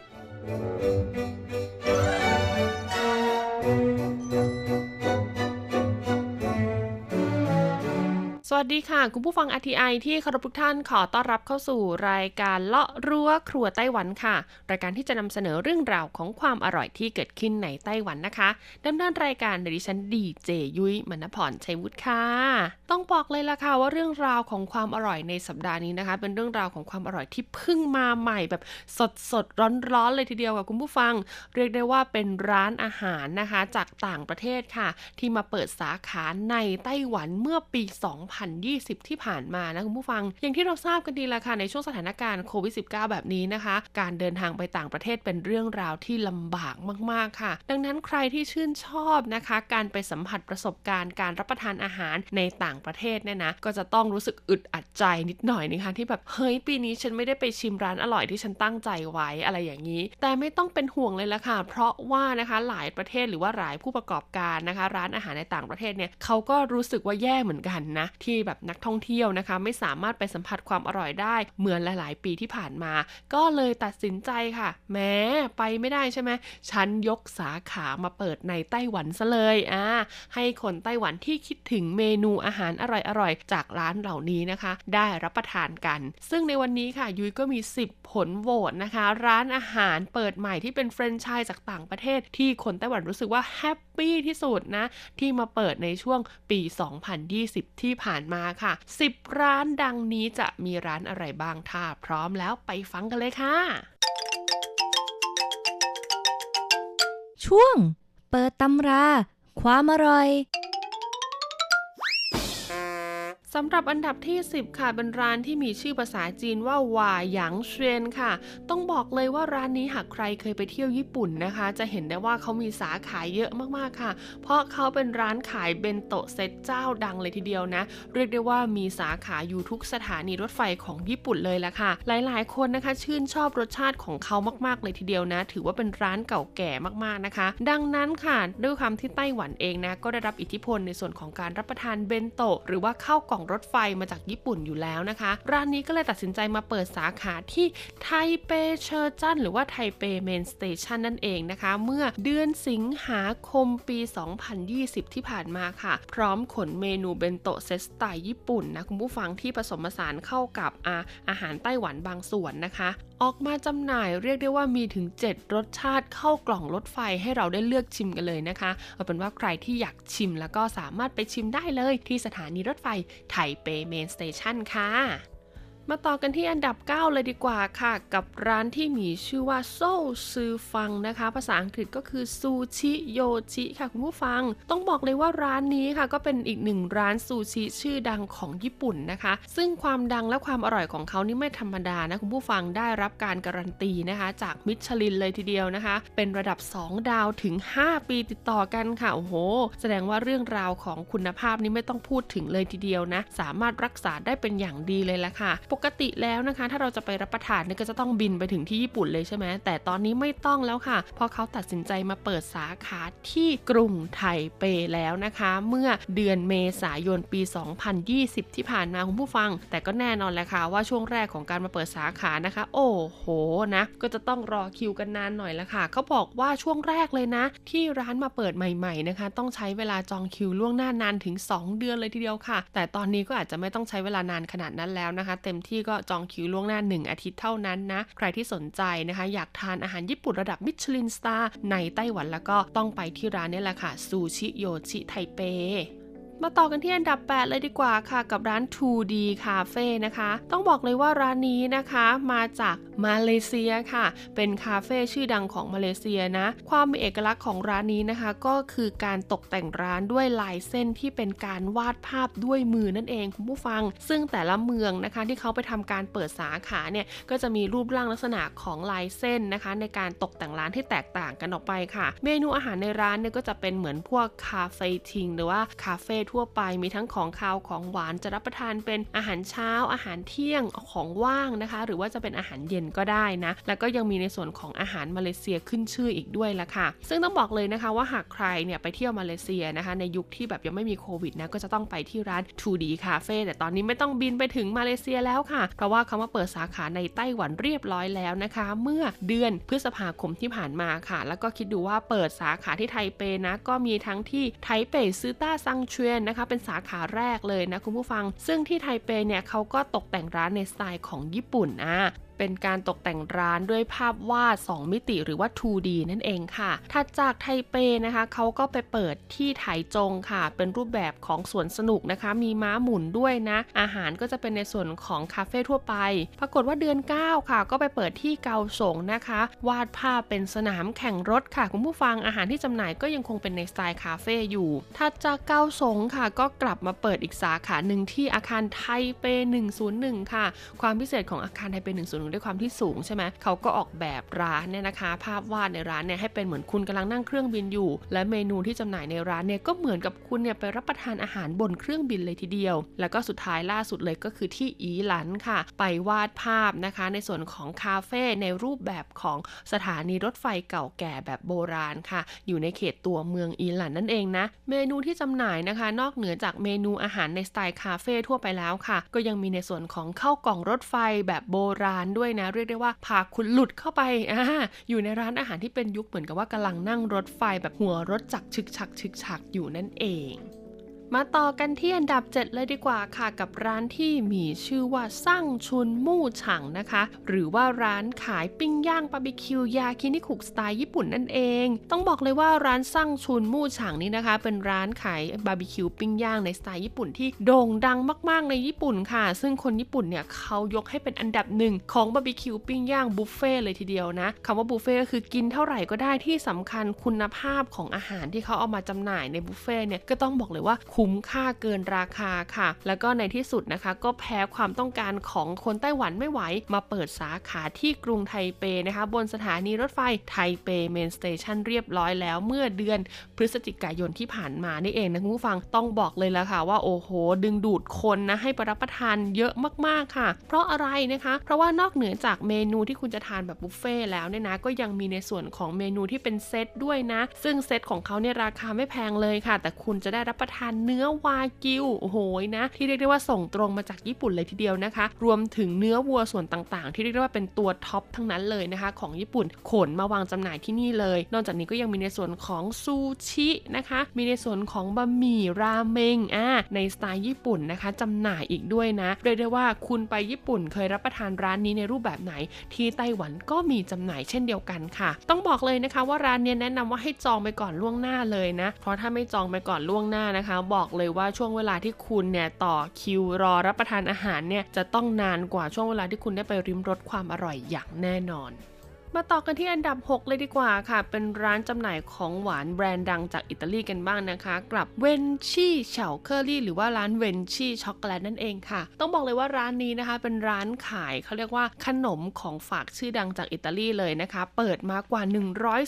ิ วัสดีค่ะ คุณผู้ฟัง RTI ที่เคารพทุกท่านขอต้อนรับเข้าสู่รายการเลาะรั้วครัวไต้หวันค่ะ รายการที่จะนำเสนอเรื่องราวของความอร่อยที่เกิดขึ้นในไต้หวันนะคะดำเนินรายการโดยดิฉันดีเจยุ้ยมณพรชัยวุฒิค่ะ ต้องบอกเลยล่ะค่ะว่าเรื่องราวของความอร่อยในสัปดาห์นี้นะคะ เป็นเรื่องราวของความอร่อยที่เพิ่งมาใหม่แบบสดสดร้อนร้อนเลยทีเดียวกับคุณผู้ฟัง เรียกได้ว่าเป็นร้านอาหารนะคะ จากต่างประเทศค่ะ ที่มาเปิดสาขาในไต้หวันเมื่อปี2020 ที่ผ่านมานะคุณผู้ฟัง อย่างที่เราทราบกันดีแล้วค่ะในช่วงสถานการณ์โควิด -19 แบบนี้นะคะ การเดินทางไปต่างประเทศเป็นเรื่องราวที่ลำบากมากๆค่ะ ดังนั้นใครที่ชื่นชอบนะคะ การไปสัมผัสประสบการณ์การรับประทานอาหารในต่างประเทศเนี่ยนะก็จะต้องรู้สึกอึดอัดใจนิดหน่อยนะคะที่แบบเฮ้ยปีนี้ฉันไม่ได้ไปชิมร้านอร่อยที่ฉันตั้งใจไว้อะไรอย่างนี้ แต่ไม่ต้องเป็นห่วงเลยละค่ะ เพราะว่านะคะหลายประเทศหรือว่าหลายผู้ประกอบการนะคะ ร้านอาหารในต่างประเทศเนี่ยเขาก็รู้สึกว่าแย่เหมือนกันนะที่แบบนักท่องเที่ยวนะคะ ไม่สามารถไปสัมผัสความอร่อยได้เหมือนหลาย ๆ ปีที่ผ่านมา ก็เลยตัดสินใจค่ะ แม้ไปไม่ได้ใช่ไหมฉันยกสาขามาเปิดในไต้หวันซะเลยอ่าให้คนไต้หวันที่คิดถึงเมนูอาหารอร่อยๆจากร้านเหล่านี้นะคะ ได้รับประทานกัน ซึ่งในวันนี้ค่ะยุ้ยก็มี 10 ผลโหวตนะคะ ร้านอาหารเปิดใหม่ที่เป็นแฟรนไชส์จากต่างประเทศ ที่คนไต้หวันรู้สึกว่า happy ที่สุดนะ ที่มาเปิดในช่วงปี 2020 ที่ผ่านมาค่ะ 10 ร้านดังนี้จะมีร้านอะไรบ้างถ้าพร้อมแล้วไปฟังกันเลยค่ะ ช่วง เปิดตำรา ความอร่อย สำหรับอันดับที่ 10 ค่ะ เป็นร้านที่มีชื่อภาษาจีนว่าหว่าหยางเชียนค่ะ ต้องบอกเลยว่าร้านนี้หากใครเคยไปเที่ยวญี่ปุ่นนะคะ จะเห็นได้ว่าเขามีสาขาเยอะมากๆค่ะ เพราะเขาเป็นร้านขายเบนโตะเซตเจ้าดังเลยทีเดียวนะ เรียกได้ว่ามีสาขาอยู่ทุกสถานีรถไฟของญี่ปุ่นเลยละค่ะ หลายๆ คนนะคะ ชื่นชอบรสชาติของเขามากๆเลยทีเดียวนะ ถือว่าเป็นร้านเก่าแก่มากๆนะคะ ดังนั้นค่ะด้วยความที่ไต้หวันเองนะก็ได้รับอิทธิพลในส่วนของการรับประทานเบนโตะหรือว่าข้าวกล่องรถไฟมาจากญี่ปุ่นอยู่แล้วนะคะ ร้านนี้ก็เลยตัดสินใจมาเปิดสาขาที่台北車站หรือว่าไทเป Main Station นั่นเองนะคะ เมื่อเดือนสิงหาคมปี 2020 ที่ผ่านมาค่ะ พร้อมขนเมนูเบนโตะเซตสไตล์ญี่ปุ่นนะ คุณผู้ฟังที่ผสมผสานเข้ากับอาอาหารไต้หวันบางส่วนนะคะ ออกมาจำหน่ายเรียกได้ว่ามีถึง 7 รสชาติเข้ากล่องรถไฟให้เราได้เลือกชิมกันเลยนะคะ เอาเป็นว่าใครที่อยากชิมแล้วก็สามารถไปชิมได้เลยที่สถานีรถไฟไทเป Main Station ค่ะ มาต่อกันที่อันดับ 9 เลยดีกว่าค่ะ กับร้านที่มีชื่อว่าโซซือฟังนะคะ ภาษาอังกฤษก็คือซูชิโยชิค่ะคุณผู้ฟัง ต้องบอกเลยว่าร้านนี้ค่ะ ก็เป็นอีกหนึ่งร้านซูชิชื่อดังของญี่ปุ่นนะคะ ซึ่งความดังและความอร่อยของเขานี่ไม่ธรรมดานะคุณผู้ฟังได้รับการการันตีนะคะ จากมิชลินเลยทีเดียวนะคะ เป็นระดับ 2 ดาวถึง 5 ปีติดต่อกันค่ะโอ้โห แสดงว่าเรื่องราวของคุณภาพนี้ไม่ต้องพูดถึงเลยทีเดียวนะสามารถรักษาได้เป็นอย่างดีเลยละค่ะปกติแล้วนะคะ ถ้าเราจะไปรับประทานเนี่ยก็จะต้องบินไปถึงที่ญี่ปุ่นเลยใช่ไหมแต่ตอนนี้ไม่ต้องแล้วค่ะ เพราะเขาตัดสินใจมาเปิดสาขาที่กรุงไทเปแล้วนะคะ เมื่อเดือนเมษายนปี 2020 ที่ผ่านมาคุณผู้ฟัง แต่ก็แน่นอนแหละค่ะว่าช่วงแรกของการมาเปิดสาขานะคะ โอ้โหนะ ก็จะต้องรอคิวกันนานหน่อยละค่ะเขาบอกว่าช่วงแรกเลยนะ ที่ร้านมาเปิดใหม่ๆนะคะ ต้องใช้เวลาจองคิวล่วงหน้านานถึง 2 เดือนเลยทีเดียวค่ะ แต่ตอนนี้ก็อาจจะไม่ต้องใช้เวลานานขนาดนั้นแล้วนะคะ เต็มที่ก็จองคิวล่วงหน้า 1 อาทิตย์เท่านั้นนะ ใครที่สนใจนะคะ อยากทานอาหารญี่ปุ่นระดับมิชลินสตาร์ในไต้หวันแล้วก็ต้องไปที่ร้านนี้แหละค่ะซูชิโยชิไทเป มาต่อกันที่อันดับ 8 เลยดีกว่าค่ะ กับร้าน 2D Cafe นะคะ ต้องบอกเลยว่าร้านนี้นะคะมาจากมาเลเซียค่ะ เป็นคาเฟ่ชื่อดังของมาเลเซียนะ ความมีเอกลักษณ์ของร้านนี้นะคะ ก็คือการตกแต่งร้านด้วยลายเส้นที่เป็นการวาดภาพด้วยมือนั่นเองคุณผู้ฟัง ซึ่งแต่ละเมืองนะคะที่เขาไปทำการเปิดสาขาเนี่ยก็จะมีรูปร่างลักษณะของลายเส้นนะคะ ในการตกแต่งร้านที่แตกต่างกันออกไปค่ะ เมนูอาหารในร้านเนี่ยก็จะเป็นเหมือนพวกคาเฟ่ทิงหรือว่าคาเฟ่ทั่วไป มีทั้งของคาวของหวานจะรับประทานเป็นอาหารเช้า อาหารเที่ยงของว่างนะคะ หรือว่าจะเป็นอาหารเย็นก็ได้นะ แล้วก็ยังมีในส่วนของอาหารมาเลเซียขึ้นชื่ออีกด้วยละค่ะ ซึ่งต้องบอกเลยนะคะว่าหากใครเนี่ยไปเที่ยวมาเลเซียนะคะ ในยุคที่แบบยังไม่มีโควิดนะก็จะต้องไปที่ร้าน 2D Cafe แต่ตอนนี้ไม่ต้องบินไปถึงมาเลเซียแล้วค่ะ เพราะว่าเขามาเปิดสาขาในไต้หวันเรียบร้อยแล้วนะคะ เมื่อเดือนพฤษภาคมที่ผ่านมาค่ะ แล้วก็คิดดูว่าเปิดสาขาที่ไทเปนะ ก็มีทั้งที่ไทเปซือต้าซังเชวียนนะคะเป็นสาขาแรกเลยนะคุณผู้ฟัง ซึ่งที่ไทเปเนี่ยเขาก็ตกแต่งร้านในสไตล์ของญี่ปุ่นอะ เป็นการตกแต่งร้านด้วยภาพวาด 2 มิติหรือว่า 2D นั่นเองค่ะ ถัดจากไทเปนะคะเขาก็ไปเปิดที่ไถจงค่ะ เป็นรูปแบบของสวนสนุกนะคะ มีม้าหมุนด้วยนะ อาหารก็จะเป็นในส่วนของคาเฟ่ทั่วไป ปรากฏว่าเดือน 9 ค่ะ ก็ไปเปิดที่เกาสงนะคะ วาดภาพเป็นสนามแข่งรถค่ะ คุณผู้ฟังอาหารที่จำหน่ายก็ยังคงเป็นในสไตล์คาเฟ่อยู่ ถัดจากเกาสงค่ะ ก็กลับมาเปิดอีกสาขาหนึ่งที่อาคารไทเป 101 ค่ะ ความพิเศษของอาคารไทเป 101ด้วยความที่สูงใช่ไหมเขาก็ออกแบบร้านเนี่ยนะคะ ภาพวาดในร้านเนี่ยให้เป็นเหมือนคุณกำลังนั่งเครื่องบินอยู่ และเมนูที่จำหน่ายในร้านเนี่ยก็เหมือนกับคุณเนี่ยไปรับประทานอาหารบนเครื่องบินเลยทีเดียว แล้วก็สุดท้ายล่าสุดเลยก็คือที่อีหลันค่ะ ไปวาดภาพนะคะ ในส่วนของคาเฟ่ในรูปแบบของสถานีรถไฟเก่าแก่แบบโบราณค่ะ อยู่ในเขตตัวเมืองอีหลันนั่นเองนะ เมนูที่จำหน่ายนะคะ นอกเหนือจากเมนูอาหารในสไตล์คาเฟ่ทั่วไปแล้วค่ะ ก็ยังมีในส่วนของข้าวกล่องรถไฟแบบโบราณด้วยนะ เรียกได้ว่าพาคุณหลุดเข้าไปอ่าอยู่ในร้านอาหารที่เป็นยุคเหมือนกับว่ากำลังนั่งรถไฟแบบหัวรถจักรชึกฉักชึกฉักอยู่นั่นเอง มาต่อกันที่อันดับ 7 เลยดีกว่าค่ะ กับร้านที่มีชื่อว่าสั่งชุนมู่ฉังนะคะ หรือว่าร้านขายปิ้งย่างบาร์บีคิวยาคินิคุกสไตล์ญี่ปุ่นนั่นเอง ต้องบอกเลยว่าร้านสั่งชุนมู่ฉังนี้นะคะ เป็นร้านขายบาร์บีคิวปิ้งย่างในสไตล์ญี่ปุ่นที่โด่งดังมากๆในญี่ปุ่นค่ะ ซึ่งคนญี่ปุ่นเนี่ยเขายกให้เป็นอันดับหนึ่งของบาร์บีคิวปิ้งย่างบุฟเฟ่เลยทีเดียวนะคำว่าบุฟเฟ่ก็คือกินเท่าไหร่ก็ได้ที่สำคัญคุณภาพของอาหารที่เขาเอามาจำหน่ายในบุฟเฟ่เนี่ยก็ต้องบอกเลยว่าคุ้มค่าเกินราคาค่ะ แล้วก็ในที่สุดนะคะ ก็แพ้ความต้องการของคนไต้หวันไม่ไหว มาเปิดสาขาที่กรุงไทเปนะคะ บนสถานีรถไฟไทเป Main Station เรียบร้อยแล้วเมื่อเดือนพฤศจิกายนที่ผ่านมานี่เองนะคุณผู้ฟังต้องบอกเลยล่ะค่ะว่าโอ้โห ดึงดูดคนนะให้ไปรับประทานเยอะมากๆค่ะ เพราะอะไรนะคะ เพราะว่านอกเหนือจากเมนูที่คุณจะทานแบบบุฟเฟ่แล้วเนี่ยนะก็ยังมีในส่วนของเมนูที่เป็นเซตด้วยนะ ซึ่งเซตของเขาเนี่ยราคาไม่แพงเลยค่ะ แต่คุณจะได้รับประทานเนื้อวากิวโอ้โหนะ ที่เรียกได้ว่าส่งตรงมาจากญี่ปุ่นเลยทีเดียวนะคะ รวมถึงเนื้อวัวส่วนต่างๆ ที่เรียกได้ว่าเป็นตัวท็อปทั้งนั้นเลยนะคะ ของญี่ปุ่นขนมาวางจำหน่ายที่นี่เลย นอกจากนี้ก็ยังมีในส่วนของซูชินะคะ มีในส่วนของบะหมี่ราเมงอ่าในสไตล์ญี่ปุ่นนะคะจำหน่ายอีกด้วยนะเรียกได้ว่าคุณไปญี่ปุ่นเคยรับประทานร้านนี้ในรูปแบบไหน ที่ไต้หวันก็มีจำหน่ายเช่นเดียวกันค่ะ ต้องบอกเลยนะคะว่าร้านนี้แนะนำว่าให้จองไปก่อนล่วงหน้าเลยนะ เพราะถ้าไม่จองไปก่อนล่วงหน้านะคะบอกอกเลยว่าช่วงเวลาที่คุณเนี่ยต่อคิวรอรับประทานอาหารเนี่ยจะต้องนานกว่าช่วงเวลาที่คุณได้ไปลิ้มรสความอร่อยอย่างแน่นอน มาต่อกันที่อันดับ 6 เลยดีกว่าค่ะ เป็นร้านจำหน่ายของหวานแบรนด์ดังจากอิตาลีกันบ้างนะคะกับ Venchi 巧克力หรือว่าร้าน Venchi ช็อกโกแลตนั่นเองค่ะ ต้องบอกเลยว่าร้านนี้นะคะ เป็นร้านขายเขาเรียกว่าขนมของฝากชื่อดังจากอิตาลีเลยนะคะ เปิดมากว่า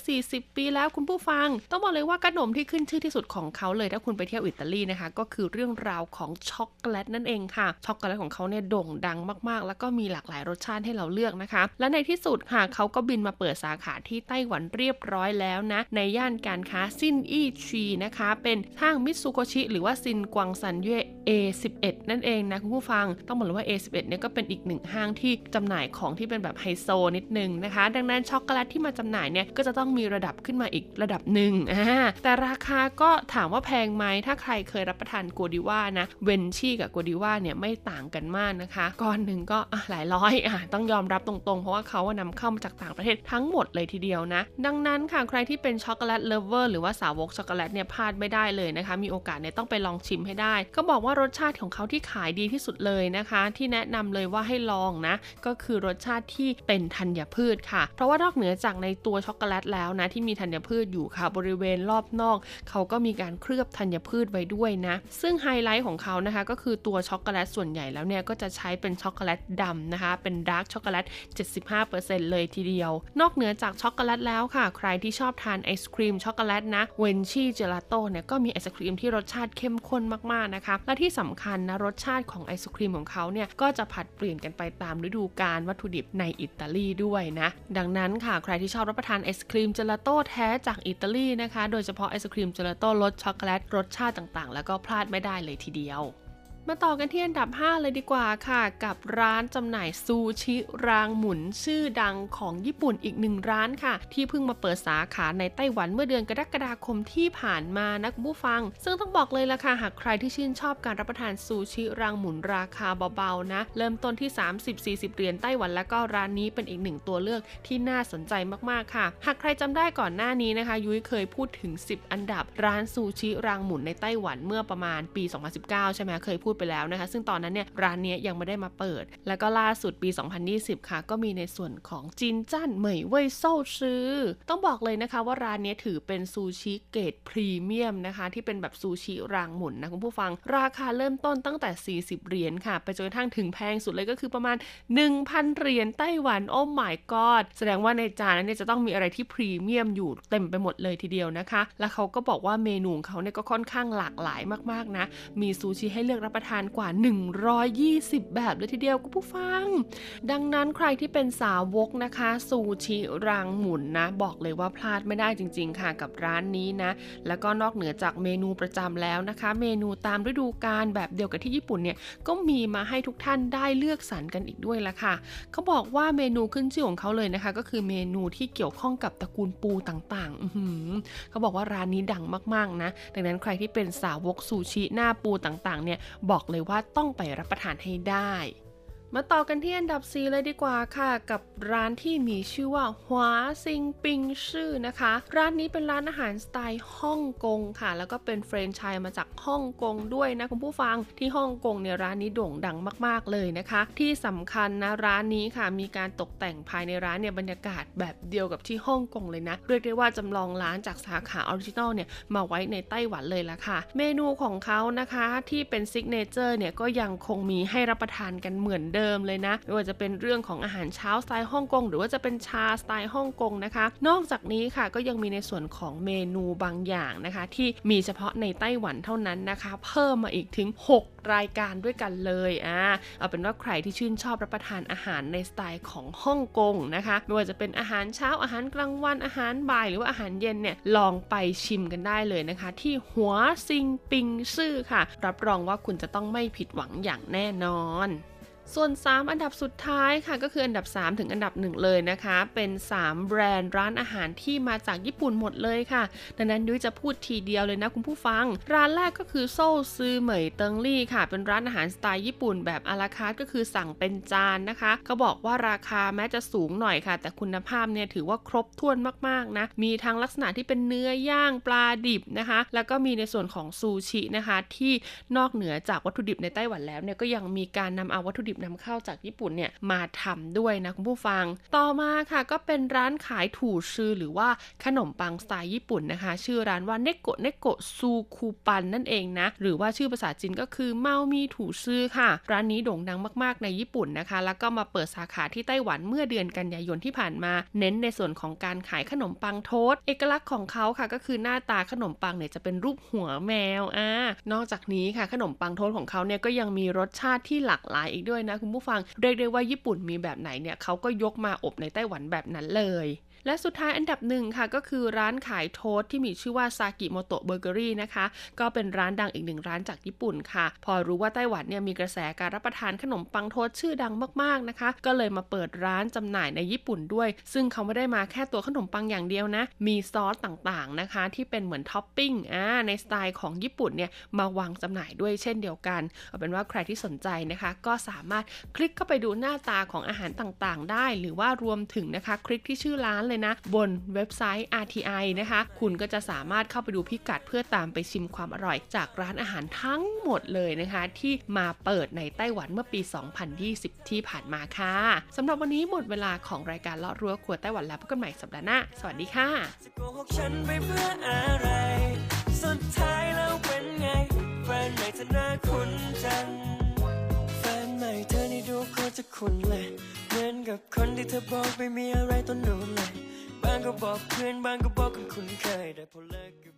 140 ปีแล้วคุณผู้ฟัง ต้องบอกเลยว่าขนมที่ขึ้นชื่อที่สุดของเขาเลยถ้าคุณไปเที่ยวอิตาลีนะคะ ก็คือเรื่องราวของช็อกโกแลตนั่นเองค่ะช็อกโกแลตของเขาเนี่ยโด่งดังมากๆ แล้วก็มีหลากหลายรสชาติให้เราเลือกนะคะ และในที่สุดค่ะเขาก็บินมาเปิดสาขาที่ไต้หวันเรียบร้อยแล้วนะ ในย่านการค้าซินอี้ชีนะคะ เป็นห้างมิตซูโกชิ หรือว่าซินกวางซันเย่ A11 นั่นเองนะคุณผู้ฟัง ต้องบอกเลยว่า A11 เนี่ยก็เป็นอีกหนึ่งห้างที่จำหน่ายของที่เป็นแบบไฮโซนิดนึงนะคะ ดังนั้นช็อกโกแลตที่มาจำหน่ายเนี่ยก็จะต้องมีระดับขึ้นมาอีกระดับหนึ่งอ่าแต่ราคาก็ถามว่าแพงไหมถ้าใครเคยรับประทาน Godiva นะ Venchi กับ Godiva เนี่ยไม่ต่างกันมากนะคะก้อนหนึ่งก็หลายร้อยอะต้องยอมรับตรงๆ เพราะว่าเขานำเข้ามาจากต่างประเทศทั้งหมดเลยทีเดียวนะ ดังนั้นค่ะใครที่เป็น chocolate lover หรือว่าสาวกช็อกโกแลตเนี่ยพลาดไม่ได้เลยนะคะ มีโอกาสเนี่ยต้องไปลองชิมให้ได้ ก็บอกว่ารสชาติของเขาที่ขายดีที่สุดเลยนะคะ ที่แนะนำเลยว่าให้ลองนะ ก็คือรสชาติที่เป็นธัญพืชค่ะ เพราะว่านอกเหนือจากในตัวช็อกโกแลตแล้วนะที่มีธัญพืชอยู่ค่ะบริเวณรอบนอก เขาก็มีการเคลือบธัญพืชไว้ด้วยนะ ซึ่งไฮไลท์ของเขานะคะก็คือตัวช็อกโกแลตส่วนใหญ่แล้วเนี่ยก็จะใช้เป็นช็อกโกแลตดำนะคะ เป็นดาร์กช็อกโกแลต75%เลยทีเดียวนอกเหนือจากช็อกโกแลตแล้วค่ะ ใครที่ชอบทานไอศครีมช็อกโกแลตนะเวนชี่เจลาโต้เนี่ยก็มีไอศครีมที่รสชาติเข้มข้นมากๆนะคะ และที่สำคัญนะรสชาติของไอศครีมของเขาเนี่ยก็จะผลัดเปลี่ยนกันไปตามฤดูกาลวัตถุดิบในอิตาลีด้วยนะ ดังนั้นค่ะใครที่ชอบรับประทานไอศครีมเจลาโต้แท้จากอิตาลีนะคะ โดยเฉพาะไอศครีมเจลาโต้รสช็อกโกแลตรสชาติต่างๆ แล้วก็พลาดไม่ได้เลยทีเดียว มาต่อกันที่อันดับ 5 เลยดีกว่าค่ะ กับร้านจำหน่ายซูชิรางหมุนชื่อดังของญี่ปุ่นอีกหนึ่งร้านค่ะ ที่เพิ่งมาเปิดสาขาในไต้หวันเมื่อเดือนกรกฎาคมที่ผ่านมานะคุณผู้ฟัง ซึ่งต้องบอกเลยละค่ะหากใครที่ชื่นชอบการรับประทานซูชิรางหมุนราคาเบาๆนะ เริ่มต้นที่ 30-40 เหรียญไต้หวันแล้วก็ร้านนี้เป็นอีกหนึ่งตัวเลือกที่น่าสนใจมากๆค่ะ หากใครจำได้ก่อนหน้านี้นะคะ ยุ้ยเคยพูดถึง 10 อันดับ ร้านซูชิรางหมุนในไต้หวันเมื่อประมาณปี 2019 ใช่ไหมเคยพูดไปแล้วนะคะ ซึ่งตอนนั้นเนี่ยร้านนี้ยังไม่ได้มาเปิด แล้วก็ล่าสุดปี 2020 ค่ะ ก็มีในส่วนของจินจั่นเหมยเว่ยโซ่ซื้อ ต้องบอกเลยนะคะว่าร้านนี้ถือเป็นซูชิเกรดพรีเมียมนะคะ ที่เป็นแบบซูชิรางหมุนนะคุณผู้ฟัง ราคาเริ่มต้นตั้งแต่ 40 เหรียญค่ะ ไปจนกระทั่งถึงแพงสุดเลยก็คือประมาณ 1,000 เหรียญไต้หวันโอ้ my god แสดงว่าในจานนั้นเนี่ยจะต้องมีอะไรที่พรีเมียมอยู่เต็มไปหมดเลยทีเดียวนะคะ แล้วเขาก็บอกว่าเมนูของเขาเนี่ยก็ค่อนข้างหลากหลายมากๆนะ มีซูชิให้เลือกรับประทานกว่า 120 แบบเลยทีเดียวคุณผู้ฟัง ดังนั้นใครที่เป็นสาวกนะคะ ซูชิรางหมุนนะ บอกเลยว่าพลาดไม่ได้จริง ๆ ค่ะกับร้านนี้นะ แล้วก็นอกเหนือจากเมนูประจำแล้วนะคะ เมนูตามฤดูกาลแบบเดียวกับที่ญี่ปุ่นเนี่ยก็มีมาให้ทุกท่านได้เลือกสรรกันอีกด้วยละค่ะเขาบอกว่าเมนูขึ้นชื่อของเขาเลยนะคะ ก็คือเมนูที่เกี่ยวข้องกับตระกูลปูต่างๆอเขาบอกว่าร้านนี้ดังมากๆนะ ดังนั้นใครที่เป็นสาวกซูชิหน้าปูต่างๆเนี่ยบอกเลยว่าต้องไปรับประทานให้ได้ มาต่อกันที่อันดับ 4 เลยดีกว่าค่ะ กับร้านที่มีชื่อว่าหัวซิงปิงชื่อนะคะ ร้านนี้เป็นร้านอาหารสไตล์ฮ่องกงค่ะ แล้วก็เป็นแฟรนไชส์มาจากฮ่องกงด้วยนะคุณผู้ฟังที่ฮ่องกงเนี่ยร้านนี้โด่งดังมาก ๆเลยนะคะ ที่สำคัญนะร้านนี้ค่ะ มีการตกแต่งภายในร้านเนี่ยบรรยากาศแบบเดียวกับที่ฮ่องกงเลยนะเรียกได้ว่าจำลองร้านจากสาขา original เนี่ยมาไว้ในไต้หวันเลยละค่ะ เมนูของเขานะคะที่เป็น signature เนี่ยก็ยังคงมีให้รับประทานกันเหมือนเดิมเลยนะไม่ว่าจะเป็นเรื่องของอาหารเช้าสไตล์ฮ่องกง หรือว่าจะเป็นชาสไตล์ฮ่องกงนะคะ นอกจากนี้ค่ะก็ยังมีในส่วนของเมนูบางอย่างนะคะ ที่มีเฉพาะในไต้หวันเท่านั้นนะคะ เพิ่มมาอีกถึง 6 รายการด้วยกันเลยอ่าเอาเป็นว่าใครที่ชื่นชอบรับประทานอาหารในสไตล์ของฮ่องกงนะคะไม่ว่าจะเป็นอาหารเช้าอาหารกลางวันอาหารบ่ายหรือว่าอาหารเย็นเนี่ยลองไปชิมกันได้เลยนะคะ ที่หัวซิงปิงซื่อค่ะ รับรองว่าคุณจะต้องไม่ผิดหวังอย่างแน่นอน ส่วน 3 อันดับสุดท้ายค่ะก็คืออันดับ 3 ถึงอันดับ 1 เลยนะคะ เป็น 3 แบรนด์ร้านอาหารที่มาจากญี่ปุ่นหมดเลยค่ะ ดังนั้นยุ้ยจะพูดทีเดียวเลยนะคุณผู้ฟัง ร้านแรกก็คือโซซือเหมยเติงลี่ค่ะ เป็นร้านอาหารสไตล์ญี่ปุ่นแบบอาราคาร์ก็คือสั่งเป็นจานนะคะเขาบอกว่าราคาแม้จะสูงหน่อยค่ะ แต่คุณภาพเนี่ยถือว่าครบถ้วนมากๆนะ มีทั้งลักษณะที่เป็นเนื้อย่างปลาดิบนะคะ แล้วก็มีในส่วนของซูชินะคะ ที่นอกเหนือจากวัตถุดิบในไต้หวันแล้วเนี่ยก็ยังมีการนำเอาวัตถุดิบนำเข้าจากญี่ปุ่นเนี่ยมาทำด้วยนะคุณผู้ฟัง ต่อมาค่ะก็เป็นร้านขายถูชื่อหรือว่าขนมปังสไตล์ญี่ปุ่นนะคะ ชื่อร้านว่าเนโกะเนโกะซูคูปันนั่นเองนะ หรือว่าชื่อภาษาจีนก็คือเมามีถูชื่อค่ะ ร้านนี้โด่งดังมากๆในญี่ปุ่นนะคะ แล้วก็มาเปิดสาขาที่ไต้หวันเมื่อเดือนกันยายนที่ผ่านมา เน้นในส่วนของการขายขนมปังโทสเอกลักษณ์ของเขาค่ะก็คือหน้าตาขนมปังเนี่ยจะเป็นรูปหัวแมวอ่านอกจากนี้ค่ะขนมปังโทสของเขาเนี่ยก็ยังมีรสชาติที่หลากหลายอีกด้วยนะคุณผู้ฟังเรียกได้ว่าญี่ปุ่นมีแบบไหนเนี่ยเขาก็ยกมาอบในไต้หวันแบบนั้นเลย และสุดท้ายอันดับหนึ่งค่ะก็คือร้านขายโทสที่มีชื่อว่าซากิโมโตะเบเกอรี่นะคะ ก็เป็นร้านดังอีกหนึ่งร้านจากญี่ปุ่นค่ะ พอรู้ว่าไต้หวันเนี่ยมีกระแสการรับประทานขนมปังโทสชื่อดังมากๆนะคะ ก็เลยมาเปิดร้านจำหน่ายในญี่ปุ่นด้วย ซึ่งเขาไม่ได้มาแค่ตัวขนมปังอย่างเดียวนะ มีซอสต่างๆนะคะ ที่เป็นเหมือนท็อปปิ้งอ่าในสไตล์ของญี่ปุ่นเนี่ยมาวางจำหน่ายด้วยเช่นเดียวกัน เอาเป็นว่าใครที่สนใจนะคะ ก็สามารถคลิกเข้าไปดูหน้าตาของอาหารต่างๆ ได้ หรือว่ารวมถึงนะคะ คลิกที่ชื่อร้านเลยนะ บนเว็บไซต์ RTI นะคะ คุณก็จะสามารถเข้าไปดูพิกัดเพื่อตามไปชิมความอร่อย จากร้านอาหารทั้งหมดเลยนะคะ ที่มาเปิดในไต้หวันเมื่อปี 2020 ที่ผ่านมาค่ะสำหรับวันนี้หมดเวลาของรายการเลาะรั้วครัวไต้หวันแล้วพบกันใหม่สัปดาห์หน้า สวัสดีค่ะจะโกหกฉันไปเพื่ออะไร สุดท้ายแล้วเป็นไงแฟนใหม่เธอหน้าคุณจังแฟนใหม่เธอนี่ดูโคตรจะคุ้นเลย กับคนที่เธอบอกไปมีอะไรต้นหนูเลย บางก็บอกเพื่อนบางก็บอกคนคุ้นเคยแต่พอเลิก